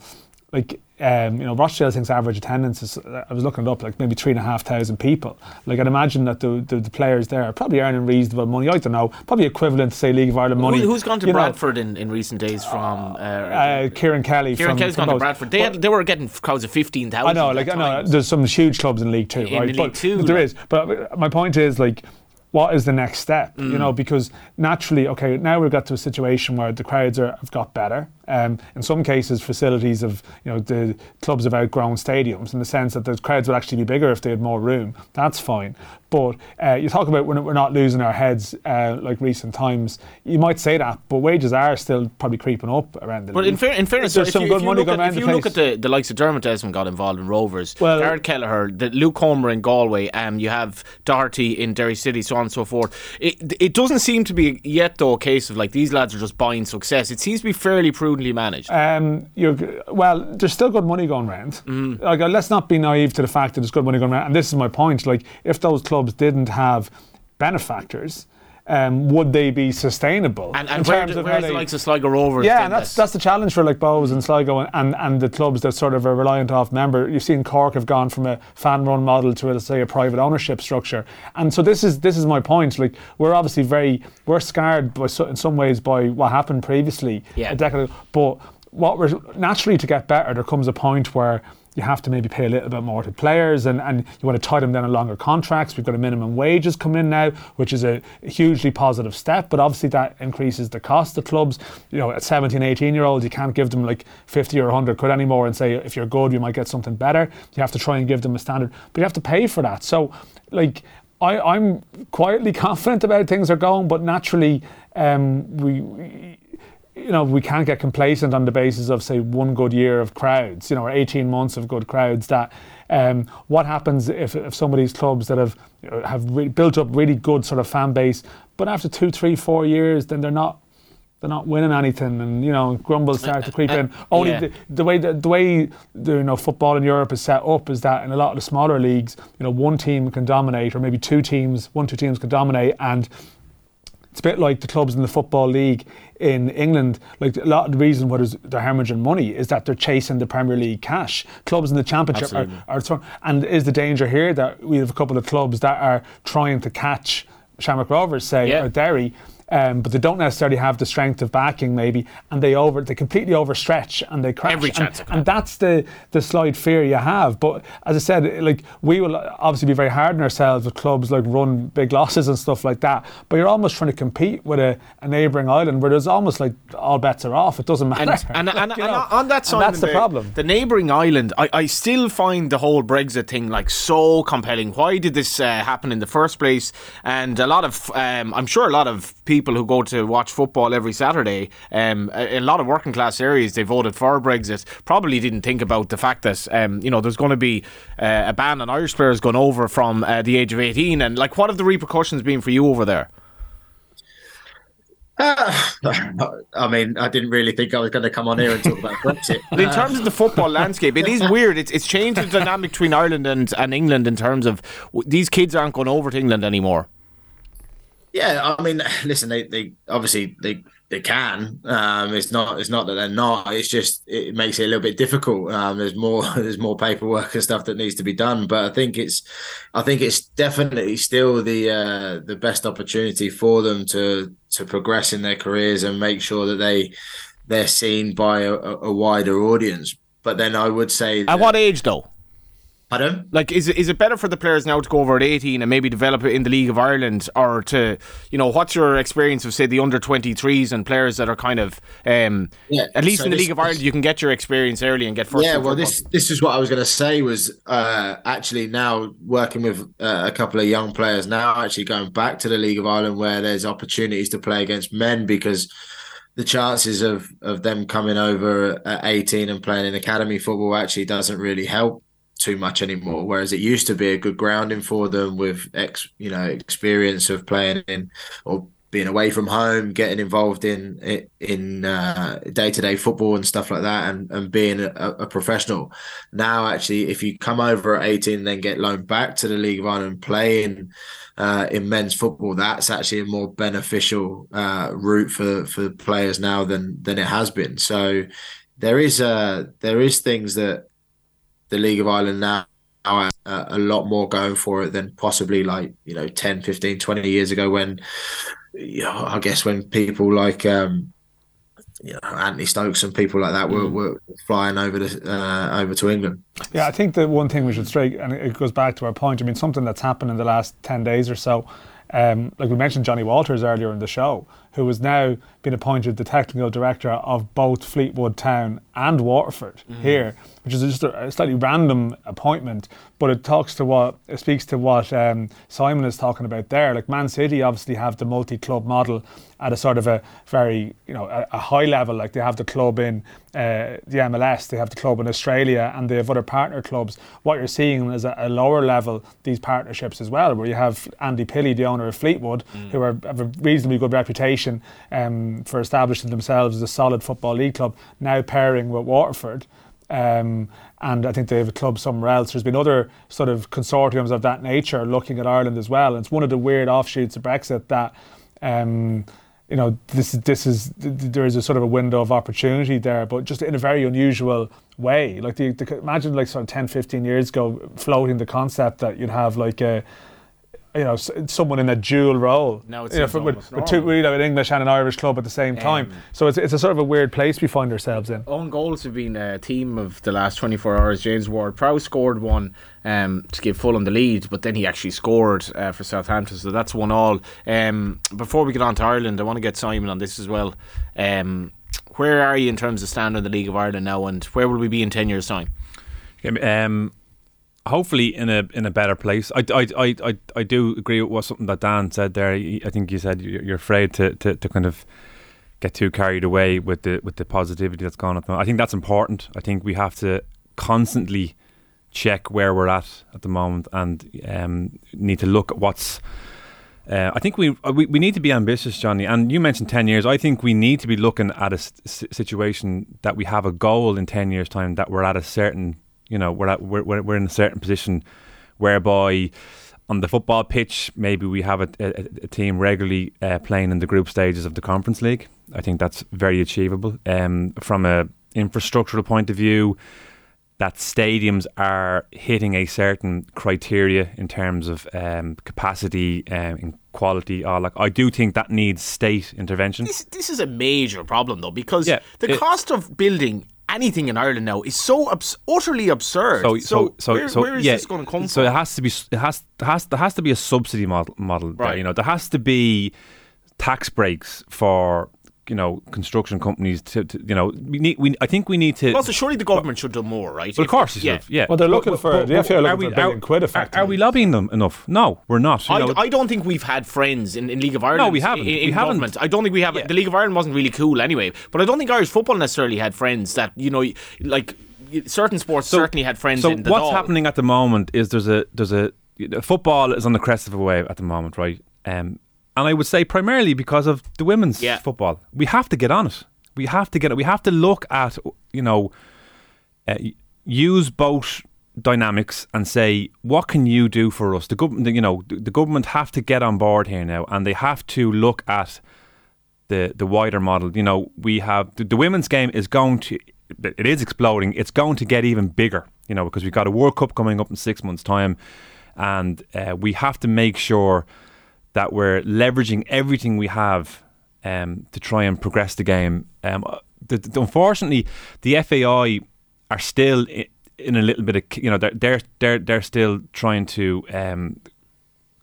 Like um, you know, Rochdale thinks average attendance is, I was looking it up, like maybe three and a half thousand people. Like, I'd imagine that the, the, the, players there are probably earning reasonable money. I don't know, probably equivalent to, say, League of Ireland money.
Who, has gone to you Bradford in, in recent days from. Uh,
uh, Kieran Kelly.
Kieran
from,
Kelly's
from
gone to Bradford. They, had, they were getting crowds of 15,000.
I know, like, I know, there's some huge clubs in League Two,
in
right?
League
but,
Two,
but there is. But my point is, like, what is the next step? Mm. You know, because naturally, okay, now we've got to a situation where the crowds are, have got better. Um, in some cases, facilities of you know the clubs have outgrown stadiums in the sense that the crowds would actually be bigger if they had more room. That's fine. But uh, you talk about when we're not losing our heads uh, like recent times. You might say that, but wages are still probably creeping up around the.
But
league.
in, fair, in fairness,
there's
if
some
you,
good money
look
going
at,
around
if
the
you
place.
look at the, the likes of Dermot Desmond got involved in Rovers,
Well-
Garrett Kelleher, the Luke Homer in Galway, um, you have Doherty in Derry City, so on and so forth. It, it doesn't seem to be yet though a case of like these lads are just buying success. It seems to be fairly prudently managed.
Um, you're, well, there's still good money going around.
Mm-hmm.
Like, uh, let's not be naive to the fact that there's good money going around. And this is my point. Like, if those clubs didn't have benefactors, um, would they be sustainable?
and
in
where,
terms
do-
of
where is the likes of Sligo Rovers?
yeah, and that's that's the challenge for like Bohs and Sligo and, and, and the clubs that sort of are reliant off member. You've seen Cork have gone from a fan run model to let's say a private ownership structure, and so this is this is my point. Like we're obviously very we're scarred by so, in some ways by what happened previously
Yeah.
a decade ago, but what we're naturally to get better, there comes a point where you have to maybe pay a little bit more to players and, and you want to tie them down in longer contracts. We've got a minimum wages come in now, which is a hugely positive step, but obviously that increases the cost of clubs. You know, at 17, 18 year olds, you can't give them like 50 or 100 quid anymore and say, if you're good, you might get something better. You have to try and give them a standard, but you have to pay for that. So, like, I, I'm quietly confident about things are going, but naturally, um, we, we you know, we can't get complacent on the basis of, say, one good year of crowds, you know, or 18 months of good crowds. That um, what happens if, if some of these clubs that have have re- built up really good sort of fan base, but after two, three, four years, then they're not they're not winning anything, and you know, grumbles uh, start to uh, creep uh, in. Only
yeah.
the, the way the, the way the, you know football in Europe is set up is that in a lot of the smaller leagues, you know, one team can dominate, or maybe two teams, one two teams can dominate, and it's a bit like the clubs in the football league in England. Like a lot of the reason why there's- they're hemorrhaging money is that they're chasing the Premier League cash. Clubs in the Championship are,
Absolutely.
are and is the danger here that we have a couple of clubs that are trying to catch Shamrock Rovers, say,
Yeah.
or Derry. Um, but they don't necessarily have the strength of backing, maybe, and they over they completely overstretch and they crash.
Every
And-
chance it
and that's the the slight fear you have. But as I said, like we will obviously be very hard on ourselves with clubs like run big losses and stuff like that. But you're almost trying to compete with a, a neighbouring island where there's almost like all bets are off. It doesn't matter.
And, and, and,
You
and on that
And
side,
that's the, problem.
The neighbouring island, I, I still find the whole Brexit thing like so compelling. Why did this uh, happen in the first place? And a lot of, um, I'm sure a lot of people who go to watch football every Saturday, um, a, a lot of working class areas, they voted for Brexit. Probably didn't think about the fact that, um, you know, there's going to be uh, a ban on Irish players going over from uh, the age of 18. And like, what have the repercussions been for you over there?
I mean, I didn't really think I was going to come on here and talk about Brexit.
In terms of the football landscape, it is weird. It's, it's changed the dynamic between Ireland and, and England in terms of these kids aren't going over to England anymore.
Yeah, I mean, listen, they, they obviously they they can. Um, it's not it's not that they're not. It's just it makes it a little bit difficult. Um, there's more there's more paperwork and stuff that needs to be done. But I think it's I think it's definitely still the uh, the best opportunity for them to to progress in their careers and make sure that they they're seen by a, a wider audience. But then I would say,
At what age, though?
Pardon?
Like, is it, is it better for the players now to go over at 18 and maybe develop it in the League of Ireland? Or to, you know, what's your experience of, say, the under 23s and players that are kind of, um,
Yeah,
at least
so
in the
this-
League of Ireland, you can get your experience early and get first.
yeah well this this is what i was going to say was uh actually now working with uh, a couple of young players now actually going back to the league of ireland where there's opportunities to play against men because the chances of of them coming over at 18 and playing in academy football actually doesn't really help too much anymore whereas it used to be a good grounding for them with ex you know experience of playing in or being away from home, getting involved in in uh, day-to-day football and stuff like that, and, and being a, a professional. Now, actually, if you come over at 18 and then get loaned back to the League of Ireland, playing uh, in men's football, that's actually a more beneficial uh, route for for players now than than it has been. So there is uh, there is things that the League of Ireland now uh, a lot more going for it than possibly like you know 10 15 20 years ago when you know, I guess when people like um, you know Anthony Stokes and people like that were, were flying over to uh, over to England.
Yeah, I think the one thing we should strike, and it goes back to our point. I mean, something that's happened in the last ten days or so. Um, like we mentioned Johnny Walters earlier in the show, who has now been appointed the technical director of both Fleetwood Town and Waterford mm. here, which is just a, slightly random appointment, but it talks to what it speaks to what um, Simon is talking about there. Like Man City obviously have the multi-club model at a sort of a very you know a, a high level. Like they have the club in uh, the MLS, they have the club in Australia, and they have other partner clubs. What you're seeing is at a lower level these partnerships as well, where you have Andy Pilley, the owner of Fleetwood, mm. who are, have a reasonably good reputation um, for establishing themselves as a solid football league club, now pairing with Waterford. Um, and I think they have a club somewhere else. There's been other sort of consortiums of that nature looking at Ireland as well. And it's one of the weird offshoots of Brexit that um, you know, this this is there is a sort of a window of opportunity there, but just in a very unusual way. Like the, the imagine like sort of 10, 15 years ago, floating the concept that you'd have like a you know, someone in a dual role.
No, it's
you know, for, with, with two, you know, an English and an Irish club at the same um, time. So it's, it's a sort of a weird place we find ourselves in.
Own goals have been a team of the last 24 hours. James Ward-Prowse scored one um, to give Fulham the lead, but then he actually scored uh, for Southampton, so that's one all. Um, before we get on to Ireland, I want to get Simon on this as well. Um, where are you in terms of standing in the League of Ireland now, and where will we be in 10 years' time?
Um, hopefully in a in a better place. I, I, I, I, I do agree with what something that Dan said there. I think you said you're afraid to, to, to kind of get too carried away with the with the positivity that's gone up. I think that's important. I think we have to constantly check where we're at at the moment and um, need to look at what's. Uh, I think we, we we need to be ambitious, Johnny. And you mentioned ten years. I think we need to be looking at a s- situation that we have a goal in ten years' time that we're at a certain you know, we're at, we're we're in a certain position whereby on the football pitch, maybe we have a, a, a team regularly uh, playing in the group stages of the Conference League. I think that's very achievable. Um, from a infrastructural point of view, that stadiums are hitting a certain criteria in terms of um, capacity um, and quality. Or like I do think that needs state intervention.
This, this is a major problem though because yeah, the it, cost of building anything in Ireland now is so abs- utterly absurd. So, so, so, where, so where is yeah, this going to come
so
from?
it has to be, it has, has, there has to be a subsidy model. model right. There, you know, there has to be tax breaks for you know construction companies to, to, you know we need we I think we need to
also surely the government should do more right
well, of course yeah. Should, yeah
well they're looking but, for but, the FA are looking we, for are, quid effectively
are, are, we lobbying them enough no we're not
I, I, don't think we've had friends in, in League of Ireland
no we haven't
in, in
we
government haven't. I don't think we have yeah. the League of Ireland wasn't really cool anyway but I don't think Irish football necessarily had friends that you know like certain sports so, certainly had friends
so
in the
what's
dog.
happening at the moment is there's a there's a football is on the crest of a wave at the moment right um and I would say primarily because of the women's yeah. football. We have to get on it. We have to get it. We have to look at you know uh, use both dynamics and say what can you do for us. The government, you know, the government have to get on board here now, and they have to look at the the wider model. You know, we have the, the women's game is going to it is exploding. It's going to get even bigger. You know, because we've got a World Cup coming up in six months' time, and uh, we have to make sure that we're leveraging everything we have um, to try and progress the game. Um, the, the, unfortunately, the FAI are still in a little bit of you know they're they're they're, they're still trying to um,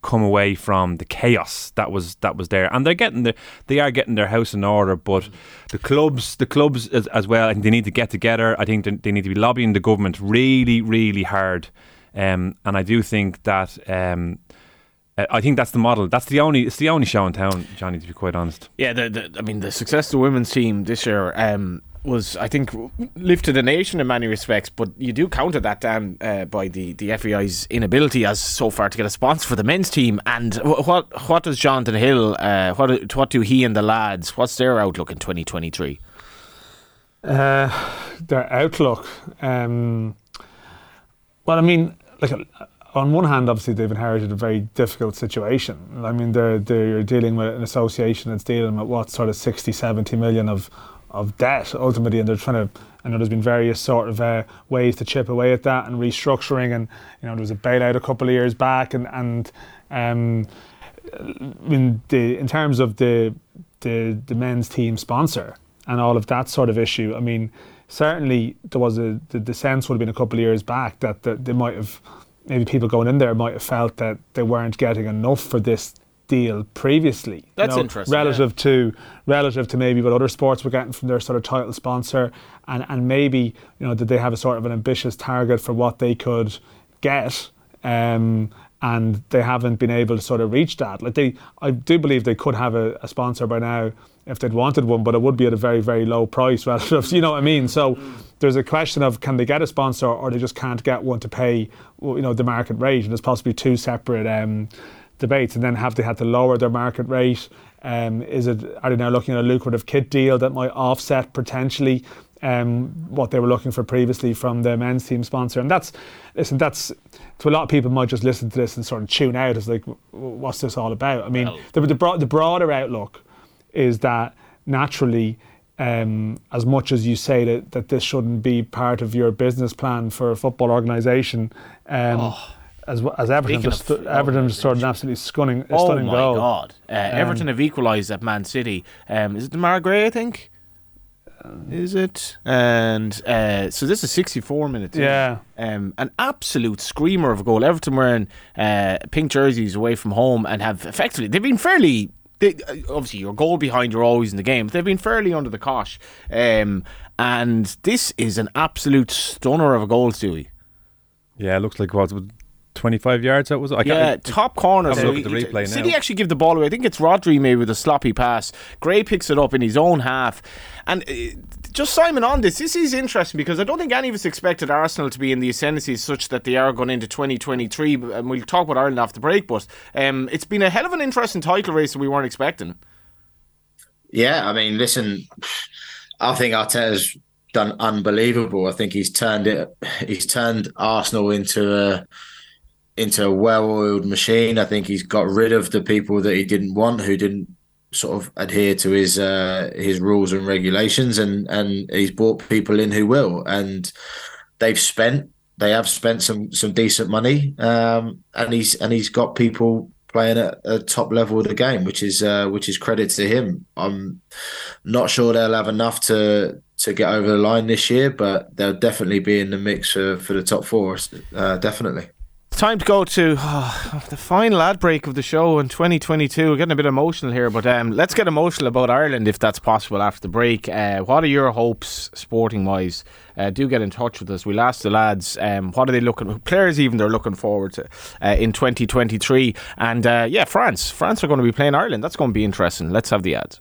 come away from the chaos that was that was there, and they're getting the they are getting their house in order. But the clubs, the clubs as, as well, I think they need to get together. I think they, they need to be lobbying the government really, really hard. Um, and I do think that um, uh, I think that's the model. That's the only. It's the only show in town, Johnny. To be quite honest.
Yeah, the, the, I mean, the success of the women's team this year um, was, I think, lifted the nation in many respects. But you do counter that down uh, by the the FAI's inability, as so far, to get a sponsor for the men's team. And what what does Jonathan Hill? Uh, what what do he and the lads? What's their outlook in twenty twenty three?
Uh, their outlook. Um, well, I mean, like on one hand, obviously they've inherited a very difficult situation. I mean, they're they're dealing with an association that's dealing with what sort of 60, 70 million of of debt ultimately, and they're trying to. I know there's been various sort of uh, ways to chip away at that and restructuring, and you know there was a bailout a couple of years back, and and um, in the in terms of the the the men's team sponsor and all of that sort of issue. I mean, certainly there was a the, the sense would have been a couple of years back that, that they might have maybe people going in there might have felt that they weren't getting enough for this deal previously.
That's
you know,
interesting.
Relative
yeah.
to relative to maybe what other sports were getting from their sort of title sponsor, and and maybe you know did they have a sort of an ambitious target for what they could get. Um, and they haven't been able to sort of reach that. Like they, I do believe they could have a, a sponsor by now if they'd wanted one, but it would be at a very, very low price relative. You know what I mean? So there's a question of can they get a sponsor or they just can't get one to pay, you know, the market rate, and there's possibly two separate um, debates. And then have they had to lower their market rate? Um, is it are they now looking at a lucrative kit deal that might offset potentially um, what they were looking for previously from the men's team sponsor? And that's listen, that's to a lot of people might just listen to this and sort of tune out. It's like, what's this all about? I mean, well, the, the, bro- the broader outlook is that naturally. Um, as much as you say that, that this shouldn't be part of your business plan for a football organisation, um, oh as as Everton just Everton just scored an absolutely stunning,
oh
stunning
my god! Uh, um, Everton have equalised at Man City. Um, is it Demarai Gray? I think. Is it? And uh, so this is 64 minutes.
Yeah.
Um, an absolute screamer of a goal. Everton wearing uh, pink jerseys away from home and have effectively they've been fairly. They, uh, obviously, your goal behind you're always in the game. They've been fairly under the cosh. Um, and this is an absolute stunner of a goal, Stewie.
Yeah, it looks like what 25 yards that was I
yeah top corner
so look at the replay now.
City actually give the ball away I think it's Rodri maybe with a sloppy pass Gray picks it up in his own half and uh, just Simon on this this is interesting because I don't think any of us expected Arsenal to be in the ascendancy such that they are going into 2023 and we'll talk about Ireland after break but um, it's been a hell of an interesting title race that we weren't expecting
yeah I mean listen I think Arteta's done unbelievable I think he's turned it he's turned Arsenal into a into a well-oiled machine. I think he's got rid of the people that he didn't want, who didn't sort of adhere to his uh, his rules and regulations, and and he's brought people in who will, and they've spent they have spent some some decent money, um, and he's and he's got people playing at a top level of the game, which is uh, which is credit to him. I'm not sure they'll have enough to to get over the line this year, but they'll definitely be in the mix for, for the top four, uh, definitely
time to go to oh, the final ad break of the show in 2022. We're getting a bit emotional here, but um, let's get emotional about Ireland if that's possible after the break. Uh, what are your hopes, sporting wise? Uh, do get in touch with us. We'll ask the lads um, what are they looking, players even they're looking forward to uh, in 2023. And uh, yeah, France. France are going to be playing Ireland. That's going to be interesting. Let's have the ads.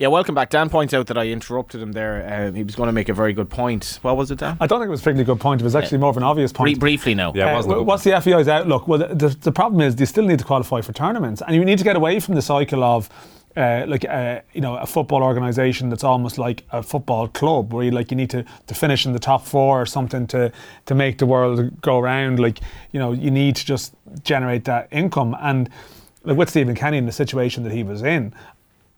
Yeah, welcome back. Dan points out that I interrupted him there. Uh, he was going to make a very good point. What was it, Dan?
I don't think it was a particularly good point. It was actually more of an obvious point.
briefly, no.
Yeah,
uh, what's the FAI's outlook? Well, the, the, the, problem is they still need to qualify for tournaments, and you need to get away from the cycle of. Uh, like uh, you know, a football organisation that's almost like a football club, where you like you need to, to finish in the top four or something to to make the world go round. Like you know, you need to just generate that income and like with Stephen Kenny in the situation that he was in,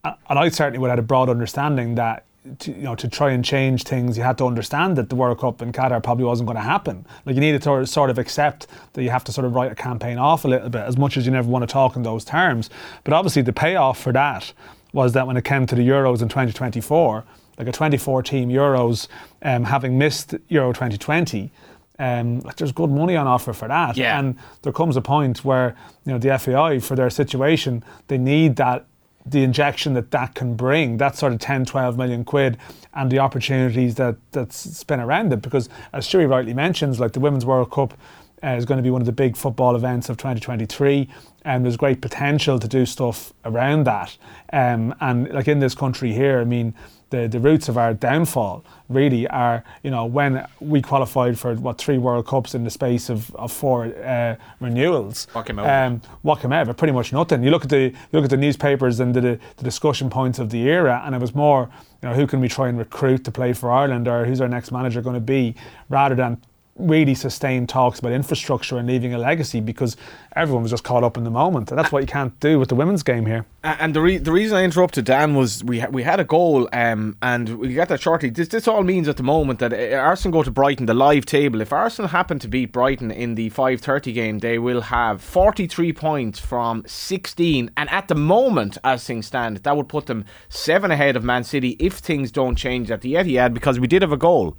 and I certainly would have had a broad understanding that to, you know, to try and change things, you had to understand that the World Cup in Qatar probably wasn't going to happen. Like you needed to sort of accept that you have to sort of write a campaign off a little bit, as much as you never want to talk in those terms. But obviously, the payoff for that was that when it came to the Euros in 2024, like a 24 team Euros, um, having missed Euro 2020. Um, like there's good money on offer for that,
yeah.
and there comes a point where you know the FAI for their situation they need that the injection that that can bring, that sort of 10, 12 million quid, and the opportunities that that's spent around it. Because as Stewie rightly mentions, like the Women's World Cup uh, is going to be one of the big football events of 2023, and there's great potential to do stuff around that. Um, and like in this country here, I mean, the, the roots of our downfall really are, you know, when we qualified for what three World Cups in the space of, of four uh, renewals.
What came out? Um,
what came out? Pretty much nothing. You look at the you look at the newspapers and the, the discussion points of the era, and it was more, you know, who can we try and recruit to play for Ireland, or who's our next manager going to be, rather than really sustained talks about infrastructure and leaving a legacy because everyone was just caught up in the moment, and that's what you can't do with the women's game here.
And the re- the reason I interrupted Dan was we ha- we had a goal, um, and we got that shortly. This this all means at the moment that uh, Arsenal go to Brighton, the live table. If Arsenal happen to beat Brighton in the five thirty game, they will have forty three points from sixteen, and at the moment, as things stand, that would put them seven ahead of Man City if things don't change at the Etihad because we did have a goal.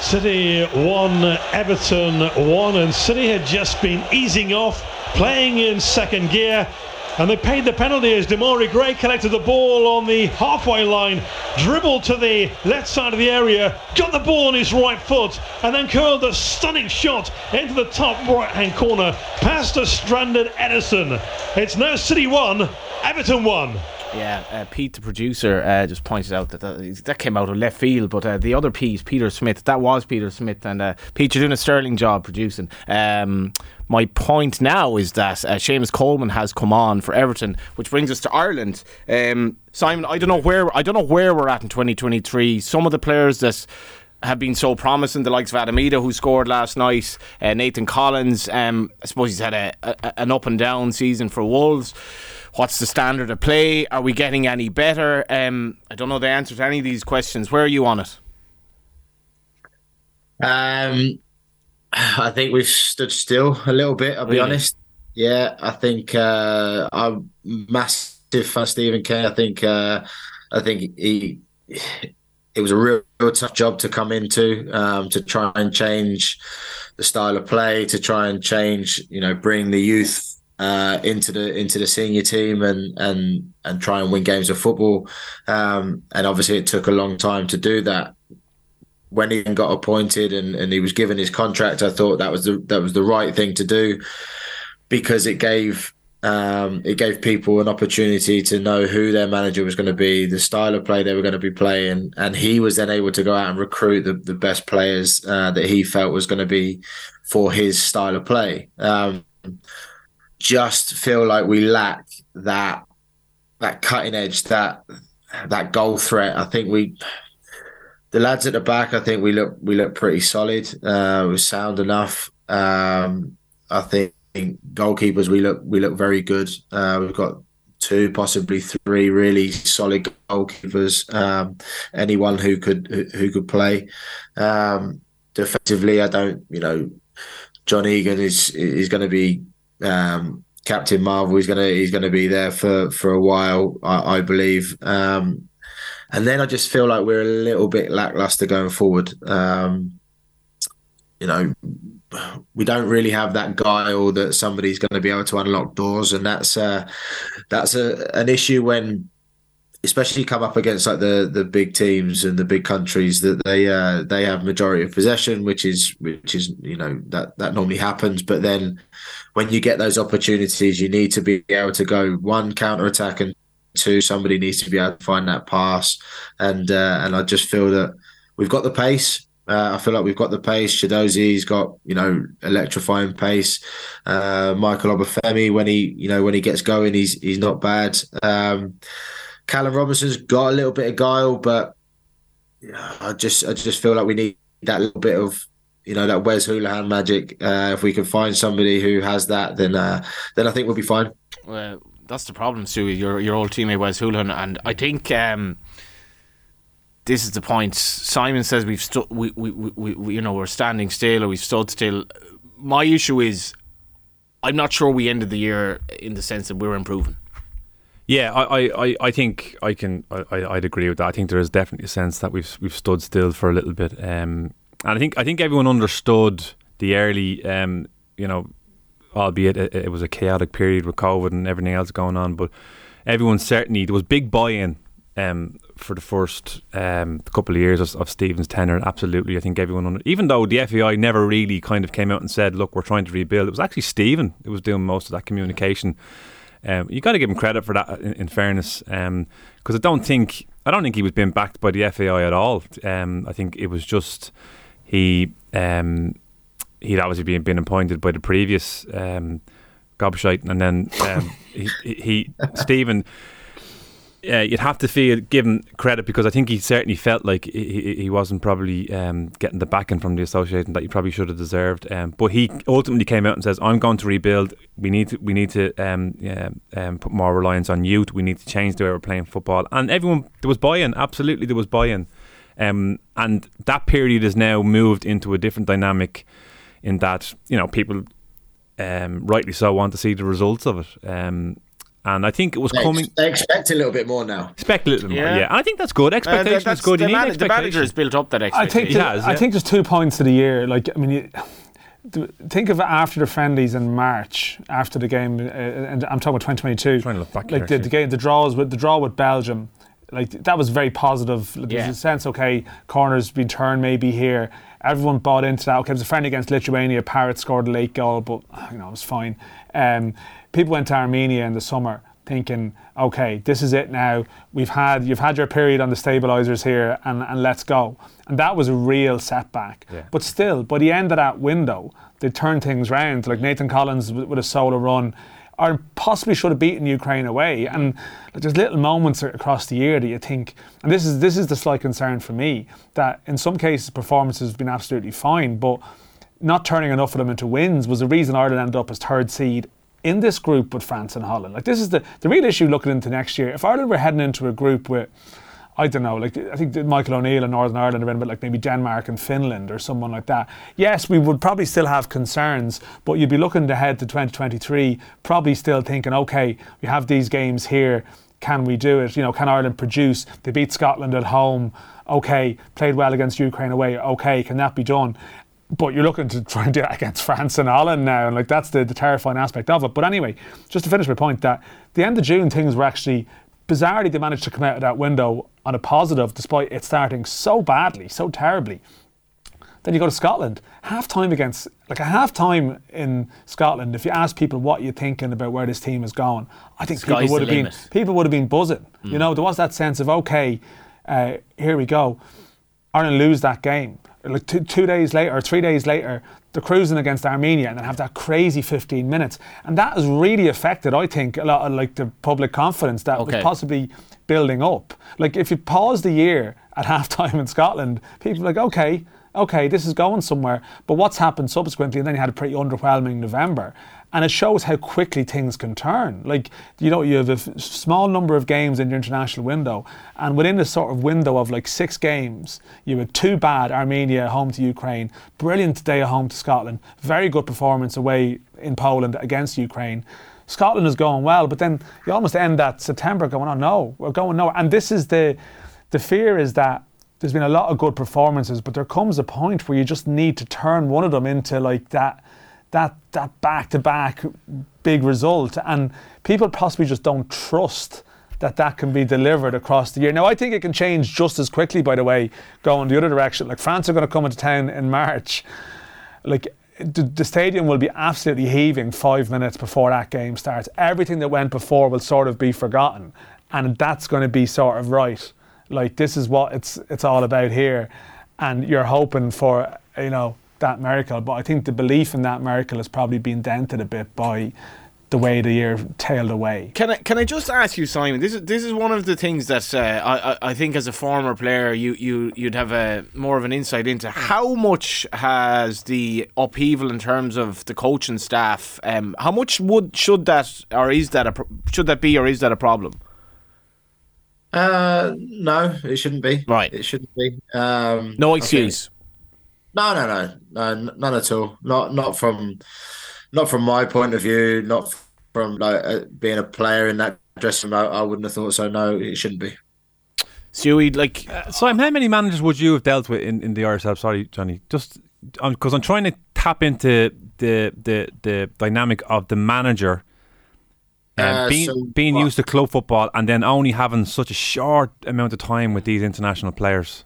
City won, Everton won, and City had just been easing off, playing in second gear. And they paid the penalty as Demarai Gray collected the ball on the halfway line, dribbled to the left side of the area, got the ball on his right foot, and then curled a stunning shot into the top right hand corner past a stranded Ederson. It's now City 1, Everton 1.
Yeah, uh, Pete, the producer, uh, just pointed out that that, that came out of left field. But uh, the other Pete, Peter Smith, that was Peter Smith, and uh, Pete, you're doing a sterling job producing. Um, my point now is that uh, Seamus Coleman has come on for Everton, which brings us to Ireland. Um, Simon, I don't know where I don't know where we're at in 2023. Some of the players that have been so promising. The likes of Adam Idah, who scored last night, uh, Nathan Collins. Um, I suppose he's had a, a, an up and down season for Wolves. What's the standard of play? Are we getting any better? Um, I don't know the answer to any of these questions. Where are you on it?
Um, I think we've stood still a little bit. I'll be honest. Yeah, I think uh, I'm massive fan Stephen Kay. I think uh, I think he it was a real, real tough job to come into um, to try and change the style of play, to try and change, you know, bring the youth uh, into the into the senior team and and and try and win games of football. Um, and obviously, it took a long time to do that. When he got appointed and, and he was given his contract, I thought that was the that was the right thing to do because it gave um, it gave people an opportunity to know who their manager was going to be, the style of play they were going to be playing, and he was then able to go out and recruit the, the best players uh, that he felt was going to be for his style of play. Um, just feel like we lack that that cutting edge, that that goal threat. I think we the lads at the back, I think we look we look pretty solid. Uh, we're sound enough. Um, I think goalkeepers we look we look very good. Uh, we've got two, possibly three really solid goalkeepers. Um, anyone who could who, could play um, defensively, I don't. You know, John Egan is is going to be um, Captain Marvel. He's gonna he's gonna be there for for a while, I, I believe. Um, and then I just feel like we're a little bit lackluster going forward. Um, you know, we don't really have that guile that somebody's going to be able to unlock doors, and that's uh, that's a, an issue when especially come up against like the the big teams and the big countries that they uh, they have majority of possession, which is which is you know that that normally happens. But then when you get those opportunities, you need to be able to go one counter attack and two somebody needs to be able to find that pass. And uh, and I just feel that we've got the pace. Uh, I feel like we've got the pace. Chiedozie's got you know electrifying pace. Uh, Michael Obafemi when he you know when he gets going, he's he's not bad. Um, Callum Robinson's got a little bit of guile, but I just I just feel like we need that little bit of you know that Wes Hoolahan magic. Uh, if we can find somebody who has that, then uh, then I think we'll be fine.
Well, that's the problem, Stewie. Your your old teammate Wes Hoolahan, and I think. Um, this is the point. Simon says we've stood, we, we, we, we, you know, we're standing still or we've stood still. My issue is, I'm not sure we ended the year in the sense that we're improving.
Yeah, I, I, I think I can I, I'd agree with that. I think there is definitely a sense that we've we've stood still for a little bit, um, and I think I think everyone understood the early, um, you know, albeit it, it, was a chaotic period with COVID and everything else going on, but everyone certainly there was big buy-in um, for the first um, couple of years of, of Stephen's tenure. Absolutely, I think everyone, under, even though the FAI never really kind of came out and said, "Look, we're trying to rebuild," it was actually Stephen who was doing most of that communication. Um, you got to give him credit for that. In, in fairness, because um, I don't think I don't think he was being backed by the FAI at all. Um, I think it was just he um, he'd obviously been been appointed by the previous um, gobshite, and then um, he, he, he Stephen uh, you'd have to feel give him credit because I think he certainly felt like he, he wasn't probably um, getting the backing from the association that he probably should have deserved. Um, but he ultimately came out and says, "I'm going to rebuild. We need to we need to um, yeah, um, put more reliance on youth. We need to change the way we're playing football." And everyone there was buy-in. Absolutely, there was buy-in. Um, and that period is now moved into a different dynamic in that you know people um, rightly so want to see the results of it And I think it was
they
coming.
Ex- they expect a little bit more now.
Expect a little yeah. more, yeah. And I think that's good. Expectation uh, is good. You
the,
man-
the manager has built up that expectation.
I think, has, yeah. I think there's two points of the year. Like, I mean, you, think of after the friendlies in March, after the game, uh, and I'm talking about 2022.
Trying to look back
like the, the, game, the draws with the draw with Belgium, like that was very positive. There's yeah. a sense, okay, corners been turned maybe here. Everyone bought into that. Okay, it was a friend against Lithuania. Parrott scored a late goal, but you know it was fine. Um, people went to Armenia in the summer thinking, okay, this is it now. We've had you've had your period on the stabilizers here, and, and let's go. And that was a real setback. Yeah. But still, by the end of that window, they turned things round. Like Nathan Collins with a solo run, or possibly should have beaten Ukraine away. And there's little moments across the year that you think, and this is this is the slight concern for me, that in some cases performances have been absolutely fine, but not turning enough of them into wins was the reason Ireland ended up as third seed in this group with France and Holland. Like this is the, the real issue looking into next year. If Ireland were heading into a group with I don't know, like I think Michael O'Neill in Northern Ireland have been a bit like maybe Denmark and Finland or someone like that. Yes, we would probably still have concerns, but you'd be looking ahead to 2023, probably still thinking, okay, we have these games here. Can we do it? You know, can Ireland produce? They beat Scotland at home. Okay, played well against Ukraine away. Okay, can that be done? But you're looking to try and do that against France and Holland now, and like that's the, the terrifying aspect of it. But anyway, just to finish my point, that the end of June things were actually bizarrely they managed to come out of that window on a positive despite it starting so badly, so terribly. Then you go to Scotland, half time against like a half time in Scotland. If you ask people what you're thinking about where this team is going, I think Sky's people would have been people would have been buzzing. Mm. You know, there was that sense of okay, uh, here we go. Ireland lose that game. Like two, two days later or three days later, they're cruising against Armenia and then have that crazy 15 minutes. And that has really affected, I think, a lot of like the public confidence that okay. was possibly building up. Like if you pause the year at half time in Scotland, people are like, okay, okay, this is going somewhere. But what's happened subsequently, and then you had a pretty underwhelming November and it shows how quickly things can turn. Like you know, you have a f- small number of games in your international window, and within a sort of window of like six games, you had two bad Armenia home to Ukraine, brilliant day at home to Scotland, very good performance away in Poland against Ukraine. Scotland is going well, but then you almost end that September going, oh no, we're going nowhere. And this is the the fear is that there's been a lot of good performances, but there comes a point where you just need to turn one of them into like that that that back to back big result, and people possibly just don't trust that that can be delivered across the year. Now, I think it can change just as quickly. By the way, going the other direction, like France are going to come into town in March, like. The, the stadium will be absolutely heaving five minutes before that game starts. Everything that went before will sort of be forgotten, and that's going to be sort of right. Like this is what it's it's all about here, and you're hoping for you know that miracle. But I think the belief in that miracle has probably been dented a bit by the way the year tailed away.
Can I can I just ask you, Simon? This is this is one of the things that uh, I I think as a former player, you you you'd have a more of an insight into how much has the upheaval in terms of the coaching staff. Um, how much would should that or is that a should that be or is that a problem?
Uh, no, it shouldn't be.
Right,
it shouldn't be. Um,
no excuse.
No, no, no, no, none at all. Not not from not from my point of view. Not from like uh, being a player in that dressing room. I, I, wouldn't have thought so. No, it shouldn't be.
Stewie, like,
uh, so how many managers would you have dealt with in, in the RSL? Sorry, Johnny, just because I'm trying to tap into the the the dynamic of the manager. Um, uh, being so being used to club football and then only having such a short amount of time with these international players.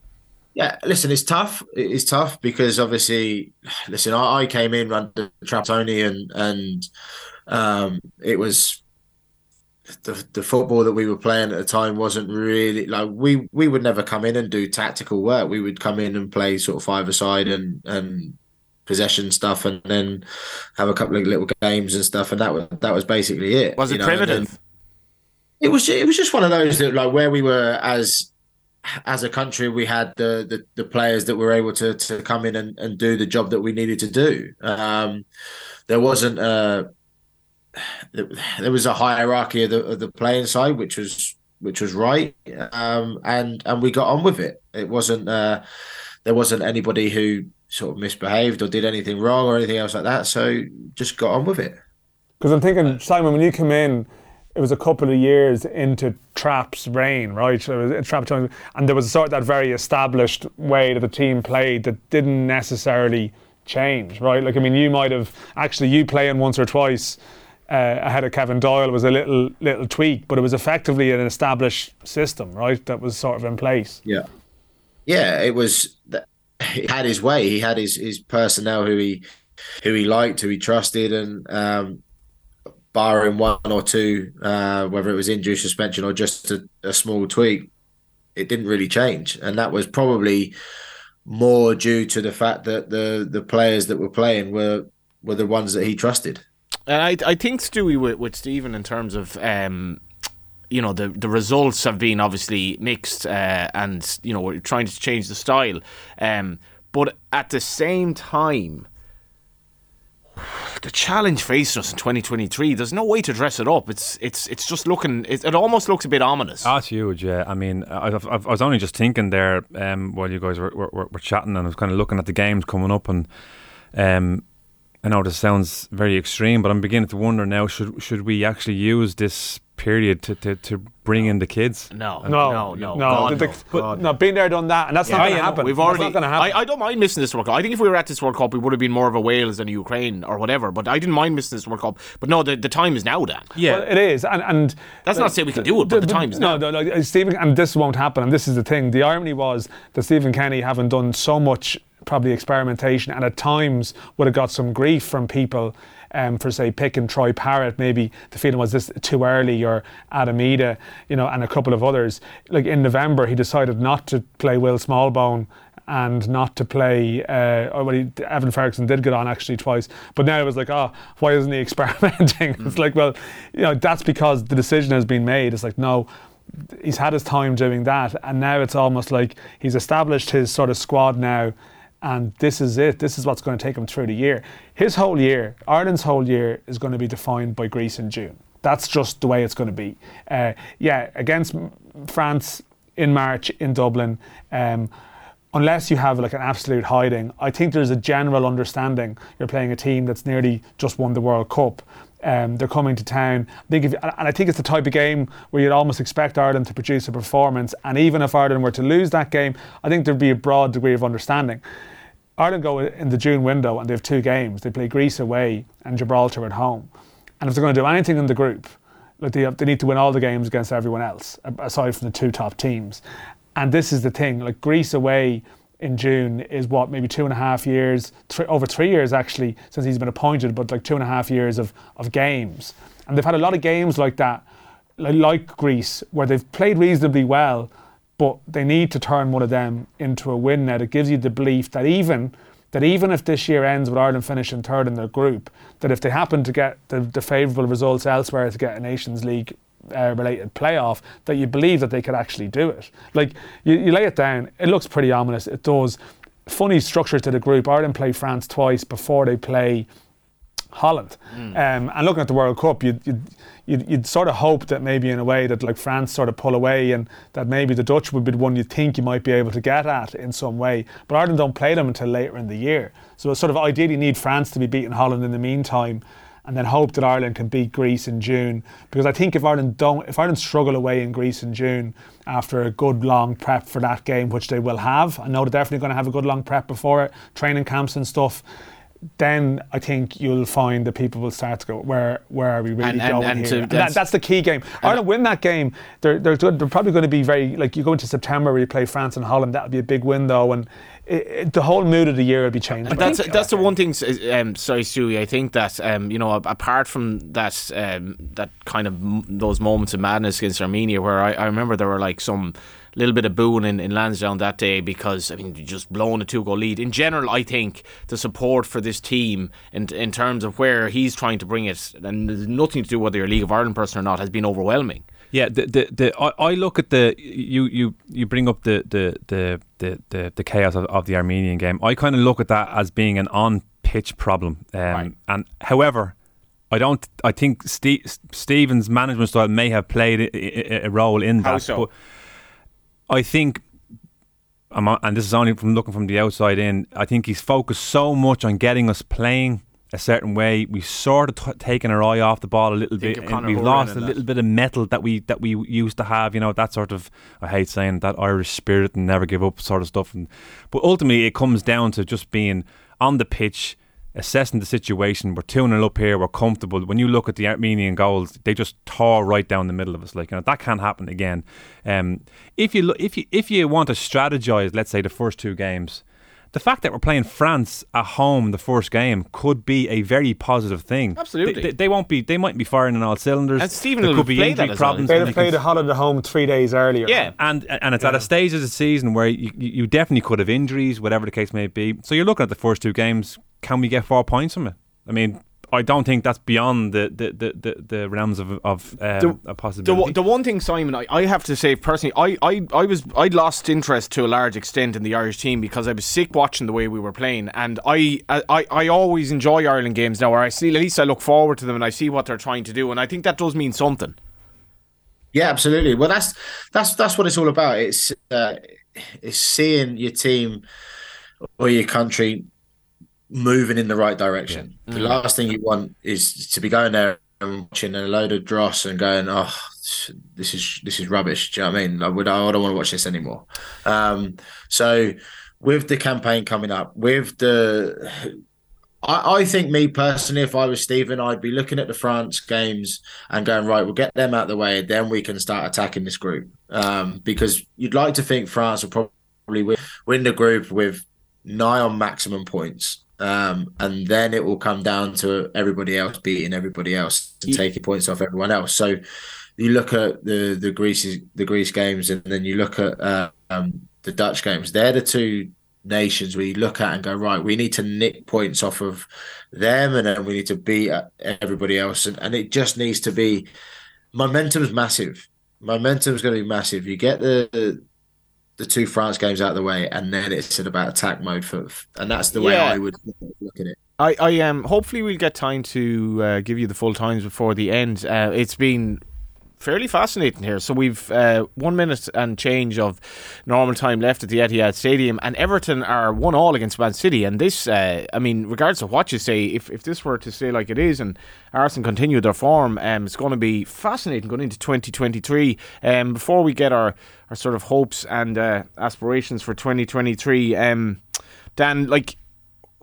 Yeah, listen, it's tough. It's tough because obviously, listen, I, I came in under Trapattoni and and um, it was the the football that we were playing at the time wasn't really like we we would never come in and do tactical work. We would come in and play sort of five aside and and possession stuff, and then have a couple of little games and stuff, and that was that was basically it.
Was it know? primitive?
It was. It was just one of those that like where we were as as a country, we had the, the, the players that were able to to come in and, and do the job that we needed to do. Um, there wasn't a there was a hierarchy of the of the playing side, which was which was right, um, and and we got on with it. It wasn't uh, there wasn't anybody who sort of misbehaved or did anything wrong or anything else like that. So just got on with it.
Because I'm thinking, Simon, when you come in it was a couple of years into Trap's reign, right? Was Trapp and there was a sort of that very established way that the team played that didn't necessarily change, right? Like I mean, you might have actually you playing once or twice. Uh, ahead of Kevin Doyle was a little little tweak, but it was effectively an established system, right? That was sort of in place.
Yeah, yeah, it was. He had his way. He had his his personnel who he who he liked, who he trusted, and um, barring one or two, uh, whether it was injury suspension or just a, a, small tweak, it didn't really change, and that was probably more due to the fact that the the players that were playing were were the ones that he trusted.
And I I think Stewie with, with Stephen in terms of. Um, you know the the results have been obviously mixed, uh, and you know we're trying to change the style, um, but at the same time, the challenge facing us in 2023. There's no way to dress it up. It's it's it's just looking. It, it almost looks a bit ominous.
That's huge. Yeah, I mean, I, I, I was only just thinking there um, while you guys were, were, were chatting, and I was kind of looking at the games coming up, and um, I know this sounds very extreme, but I'm beginning to wonder now: should should we actually use this period to, to, to bring in the kids.
No, no, no, no, no.
no, the, but, no been there, done that, and that's yeah, not going to happen.
We've already. Happen. I, I, don't mind missing this World Cup. I think if we were at this World Cup, we would have been more of a Wales than a Ukraine or whatever. But I didn't mind missing this World Cup. But no, the, the time is now, Dan.
Yeah, well, it is, and and
that's not to say we can do it, but the, the time is no,
now. No, no, Stephen, and this won't happen. And this is the thing. The irony was that Stephen Kenny, having done so much probably experimentation, and at times would have got some grief from people um, for say Pick and Troy Parrott. Maybe the feeling was this too early, or Adam Idah, you know, and a couple of others. Like in November, he decided not to play Will Smallbone and not to play. Uh, or well, he, Evan Ferguson did get on actually twice, but now it was like, oh, why isn't he experimenting? Mm. it's like, well, you know, that's because the decision has been made. It's like, no, he's had his time doing that, and now it's almost like he's established his sort of squad now and this is it. This is what's going to take him through the year. His whole year, Ireland's whole year, is going to be defined by Greece in June. That's just the way it's going to be. Uh, yeah, against France in March in Dublin. Um, unless you have like an absolute hiding, I think there's a general understanding you're playing a team that's nearly just won the World Cup. Um, they're coming to town. I think if, and I think it's the type of game where you'd almost expect Ireland to produce a performance. And even if Ireland were to lose that game, I think there'd be a broad degree of understanding. Ireland go in the June window and they have two games. They play Greece away and Gibraltar at home. And if they're going to do anything in the group, like they, have, they need to win all the games against everyone else, aside from the two top teams. And this is the thing, like Greece away in June is what maybe two and a half years, three, over three years actually since he's been appointed, but like two and a half years of, of games. And they've had a lot of games like that, like, like Greece, where they've played reasonably well, but they need to turn one of them into a win now. It gives you the belief that even that even if this year ends with Ireland finishing third in their group, that if they happen to get the, the favourable results elsewhere to get a Nations League uh, related playoff, that you believe that they could actually do it. Like you, you lay it down, it looks pretty ominous. It does. Funny structure to the group. Ireland play France twice before they play Holland. Mm. Um, and looking at the World Cup, you'd, you'd, you'd, you'd, sort of hope that maybe in a way that like France sort of pull away and that maybe the Dutch would be the one you think you might be able to get at in some way. But Ireland don't play them until later in the year. So sort of ideally need France to be beating Holland in the meantime and then hope that Ireland can beat Greece in June. Because I think if Ireland don't, if Ireland struggle away in Greece in June after a good long prep for that game, which they will have, I know they're definitely going to have a good long prep before it, training camps and stuff then I think you'll find that people will start to go, where where are we really and, going and, and here? That's, that, that's, the key game. Ireland win that game. They're, they're, they're probably going to be very, like you go into September where you play France and Holland, that'll be a big window. And it, it, the whole mood of the year will be changed.
That's that's the one thing. Um, sorry, Stewie. I think that um, you know, apart from that, um, that kind of those moments of madness against Armenia, where I, I remember there were like some little bit of booing in, in Lansdowne that day because I mean just blowing a two goal lead. In general, I think the support for this team in in terms of where he's trying to bring it, and there's nothing to do whether you're a League of Ireland person or not, has been overwhelming.
Yeah, the the, the I, I look at the you you you bring up the the the the, the, the chaos of, of the Armenian game. I kind of look at that as being an on pitch problem. Um, right. And however, I don't. I think Steve, Stephen's management style may have played a, a, role in that.
How so?
I think, and this is only from looking from the outside in, I think he's focused so much on getting us playing a certain way. We've sort of t- taken our eye off the ball a little
Think
bit, and we've
Horan
lost a
and that.
little bit of metal that we that we used to have. You know that sort of I hate saying that Irish spirit and never give up sort of stuff. And but ultimately, it comes down to just being on the pitch. Assessing the situation, we're 2 0 up here, we're comfortable. When you look at the Armenian goals, they just tore right down the middle of us. Like, you know, that can't happen again. Um, if you look, if you if you want to strategize, let's say the first two games, the fact that we're playing France at home the first game could be a very positive thing.
Absolutely.
they, they, they won't be. They might be firing on all cylinders.
And Stephen
there
will
could be
play
injury
that as well.
problems.
They'd have played a holiday at home three days earlier.
Yeah.
and and it's at a stage of the season where you, you you definitely could have injuries, whatever the case may be. So you're looking at the first two games. Can we get four points from it? I mean, I don't think that's beyond the the, the, the, the realms of of um,
The-
a possibility.
one- the one thing, Simon, I, I have to say personally, I, I, I was I lost interest to a large extent in the Irish team because I was sick watching the way we were playing, and I, I, I always enjoy Ireland games now. Where I see at least I look forward to them and I see what they're trying to do, and I think that does mean something.
Yeah, absolutely. Well, that's that's that's what it's all about. It's uh, it's seeing your team or your country moving in the right direction. The last thing you want is to be going there and watching a load of dross and going, "Oh, this is this is rubbish." Do you know what I mean? I would I don't want to watch this anymore. Um, so, with the campaign coming up, with the I, I think me personally, if I was Stephen, I'd be looking at the France games and going, right, we'll get them out of the way, then we can start attacking this group. Um, because you'd like to think France will probably win, win the group with nigh on maximum points. Um, and then it will come down to everybody else beating everybody else and
Ye-
taking points off everyone else. So you look at the the Greece the Greece games, and then you look at uh, um, the Dutch games. They're the two nations you look at and go right. We need to nick points off of them, and then we need to beat uh, everybody else, and, and it just needs to be momentum's massive. Momentum's going to be massive. You get the the two France games out of the way, and then it's in about attack mode for, and that's the way
Yeah.
I would look at it.
I, I um hopefully we'll get time to uh, give you the full times before the end. Uh, it's been fairly fascinating here. So we've uh, one minute and change of normal time left at the Etihad Stadium, and Everton are one all against Man City. And this, uh, I mean, regardless of what you say, if, if this were to stay like it is, and Arsenal continue their form, um, it's going to be fascinating going into 2023. Um, before we get our our sort of hopes and uh, aspirations for 2023, um, Dan, like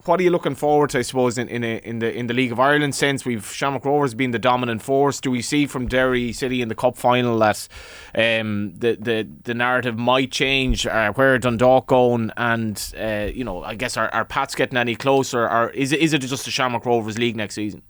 what are you looking forward to? I suppose in in, a, in the in the League of Ireland sense, we've Shamrock Rovers been the dominant force. Do we see from Derry City in the cup final that um, the the the narrative might change? Uh, where Dundalk going? And uh, you know, I guess are, are Pats getting any closer? Or is it is it just the Shamrock Rovers league next season?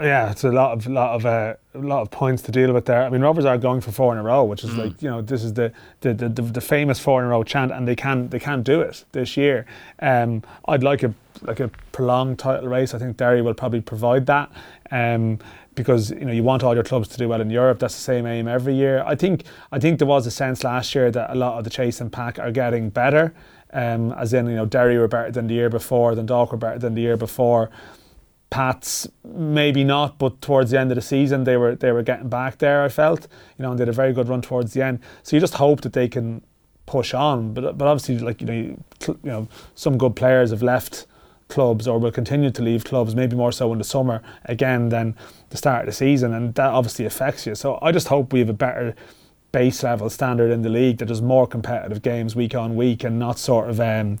Yeah, it's a lot of lot of uh, a lot of points to deal with there. I mean, Rovers are going for four in a row, which is like you know this is the the, the, the the famous four in a row chant, and they can they can do it this year. Um, I'd like a like a prolonged title race. I think Derry will probably provide that. Um, because you know you want all your clubs to do well in Europe. That's the same aim every year. I think I think there was a sense last year that a lot of the chase and pack are getting better. Um, as in you know Derry were better than the year before, then Dundalk were better than the year before. Pats maybe not, but towards the end of the season they were they were getting back there. I felt, you know, and they had a very good run towards the end. So you just hope that they can push on. But but obviously, like you know, you, know, some good players have left clubs or will continue to leave clubs. Maybe more so in the summer again than the start of the season, and that obviously affects you. So I just hope we have a better base level standard in the league that there's more competitive games week on week and not sort of um,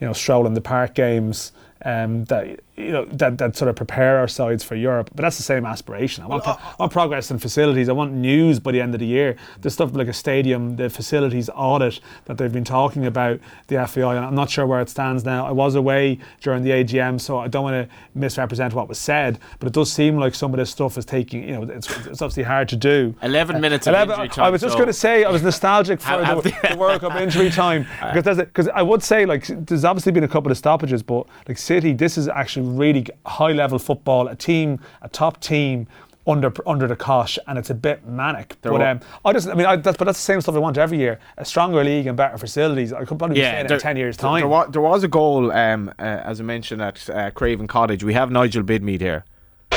you know stroll in the park games um, that you know that, that sort of prepare our sides for Europe. But that's the same aspiration. I want, pro- I want progress in facilities. I want news by the end of the year. The stuff like a stadium, the facilities audit that they've been talking about, the FAI, and I'm not sure where it stands now. I was away during the AGM, so I don't want to misrepresent what was said. But it does seem like some of this stuff is taking. You know, it's, it's obviously hard to do.
Eleven uh, minutes of
11
injury time.
I was just
so-
going to say I was nostalgic for
Have- have
the,
the-
the World Cup injury time because that's because I would say like there's obviously been a couple of stoppages, but like City, this is actually really high level football. A team, a top team. Under under the cosh, and it's a bit manic.
There
but um, I just, I mean, I, that's, but that's the same stuff I want every year: a stronger league and better facilities. I could probably be saying it in ten years'
there-
time.
There was, there was a goal, um, uh, as I mentioned, at uh, Craven Cottage. We have Nigel Bidmead here.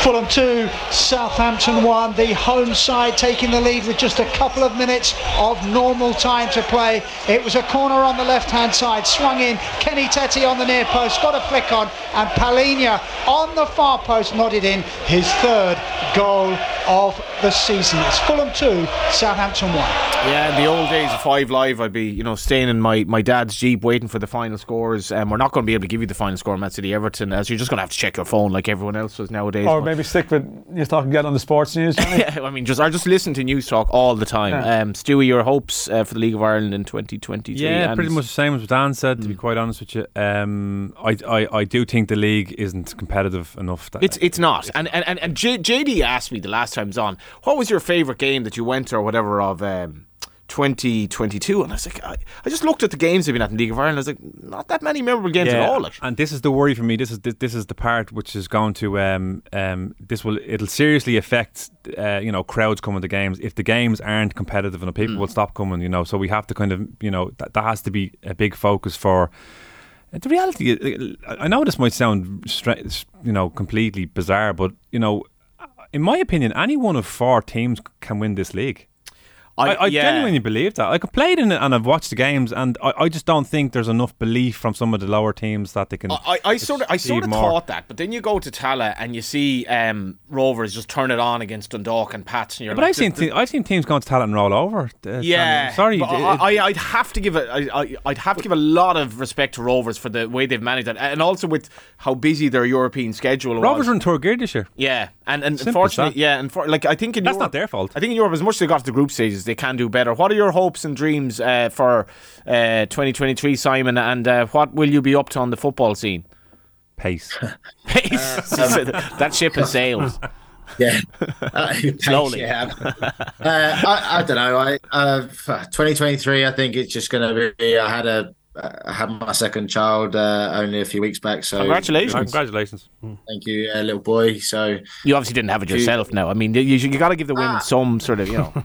Fulham 2, Southampton 1. The home side taking the lead with just a couple of minutes of normal time to play. It was a corner on the left hand side, swung in. Kenny Tete on the near post, got a flick on, and Palhinha on the far post nodded in his third goal of the season. It's Fulham 2, Southampton 1.
Yeah, in the old days of Five Live, I'd be, you know, staying in my, my dad's Jeep waiting for the final scores. And um, we're not going to be able to give you the final score, Man City Everton, as you're just going to have to check your phone like everyone else does nowadays.
Or maybe stick with you talk and get on the sports news.
yeah, I mean, just I just listen to Newstalk all the time. Yeah. Um, Stewie, your hopes uh, for the League of Ireland in 2023?
Yeah, pretty much the same as what Dan said. Mm. To be mm. quite honest with you, um, I, I I do think the league isn't competitive enough.
it's it's not. And and and J- JD asked me the last time I was on, what was your favourite game that you went to or whatever of um, 2022 and I was like I, I, just looked at the games they've been at in League of Ireland I was like not that many memorable games yeah, at all like.
and this is the worry for me this is this, this is the part which is going to um, um, this will it'll seriously affect uh, you know crowds coming to games if the games aren't competitive enough people mm. will stop coming you know so we have to kind of you know that, that has to be a big focus for the reality I know this might sound you know completely bizarre but you know in my opinion any one of four teams can win this league I, I, yeah. genuinely believe that. Like, I played in it and I've watched the games, and I, I, just don't think there's enough belief from some of the lower teams that they can.
I, I sort of, I sort of thought that, but then you go to Tallaght and you see um, Rovers just turn it on against Dundalk and Pats, and you're
but
like,
I've seen, te- I've seen teams going to Tallaght and roll over.
Uh, yeah, sorry, I, would have to give it. I, would have to give a lot of respect to Rovers for the way they've managed that, and also with how busy their European schedule.
Rovers
was.
are in tour gear this year.
Yeah, and and unfortunately, yeah, and for, like I think in
that's
Europe,
not their fault.
I think in Europe, as much as they got to the group stages, they can do better. What are your hopes and dreams uh, for uh, 2023, Simon? And uh, what will you be up to on the football scene?
Pace.
Pace. Um, that ship has sailed.
Yeah, uh, slowly. Yeah. uh, I, I, don't know. I uh, 2023. I think it's just going to be. I had a I had my second child uh, only a few weeks back. So
congratulations,
congratulations.
Thank you, uh, little boy. So
you obviously didn't have it yourself. Now, I mean, you you got to give the women ah. some sort of you know.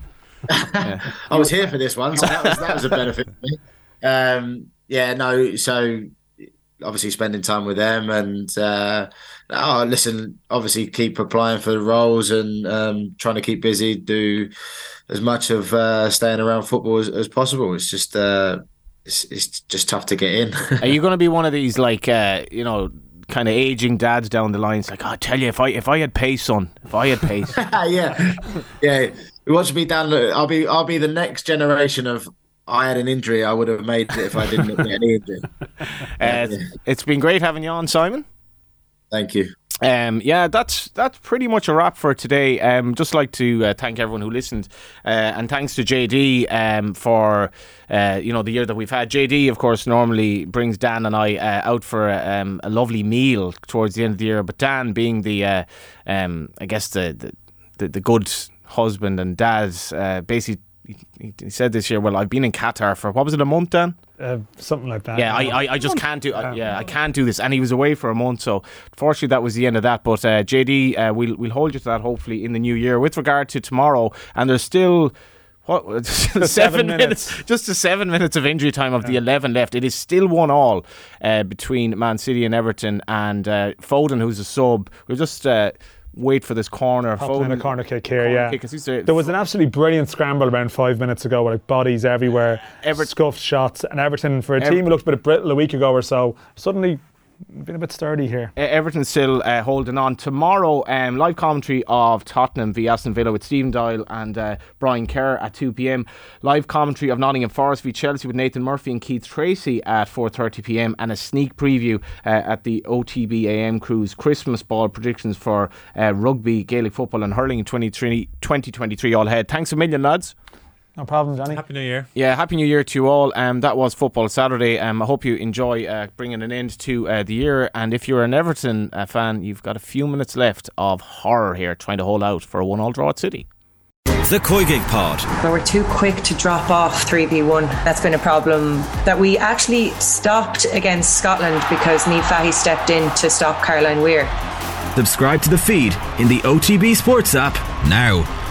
Yeah. I was here for this one, so that was that was a benefit for me. Um, yeah, no. So obviously spending time with them and uh, oh, listen, obviously keep applying for the roles and um, trying to keep busy. Do as much of uh, staying around football as, as possible. It's just. Uh, it's, it's just tough to get in.
Are you going to be one of these like uh, you know kind of aging dads down the line? It's like, oh, I tell you, if I if I had pace, son, if I had pace,
yeah, yeah. We want to be down. I'll be I'll be the next generation of. I had an injury. I would have made it if I didn't get any injury. Uh,
yeah. It's been great having you on, Simon.
Thank you.
Um, yeah, that's that's pretty much a wrap for today. Um, just like to uh, thank everyone who listened, uh, and thanks to JD um, for uh, you know the year that we've had. JD, of course, normally brings Dan and I uh, out for a, um, a, lovely meal towards the end of the year. But Dan, being the uh, um, I guess the, the the, the good husband and dad, uh, basically he, he, said this year, well, I've been in Qatar for what was it, a month, Dan?
Uh, something like that.
Yeah, I, I, I just can't do. Uh, yeah, I can't do this. And he was away for a month, so fortunately that was the end of that. But uh, JD, uh, we'll we'll hold you to that hopefully in the new year. With regard to tomorrow, and there's still what seven, seven minutes. minutes. just the seven minutes of injury time of yeah. the eleven left. It is still one all uh, between Man City and Everton, and uh, Foden, who's a sub. We're just uh, wait for this corner.
Foden, a corner kick here, corner yeah. Kick. There was an absolutely brilliant scramble around five minutes ago with like bodies everywhere, Ever- scuffed shots, and Everton for a Ever- team who looked a bit brittle a week ago or so, suddenly been a bit sturdy here.
Everton's still uh, holding on. Tomorrow, um, live commentary of Tottenham v Aston Villa with Stephen Doyle and uh, Brian Kerr at 2 p.m. Live commentary of Nottingham Forest v Chelsea with Nathan Murphy and Keith Treacy at 4:30 p.m. and a sneak preview uh, at the OTB AM Cruise Christmas ball predictions for uh, rugby, Gaelic football, and hurling in 2023 all ahead. Thanks a million, lads.
No problem, Johnny.
Happy New Year.
Yeah, Happy New Year to you all. Um, that was Football Saturday. Um, I hope you enjoy uh, bringing an end to uh, the year. And if you're an Everton uh, fan, you've got a few minutes left of horror here trying to hold out for a one-all draw at City.
The COYGIG Pod.
We were too quick to drop off 3v1. That's been a problem that we actually stopped against Scotland because Niamh Fahey stepped in to stop Caroline Weir.
Subscribe to the feed in the OTB Sports app now.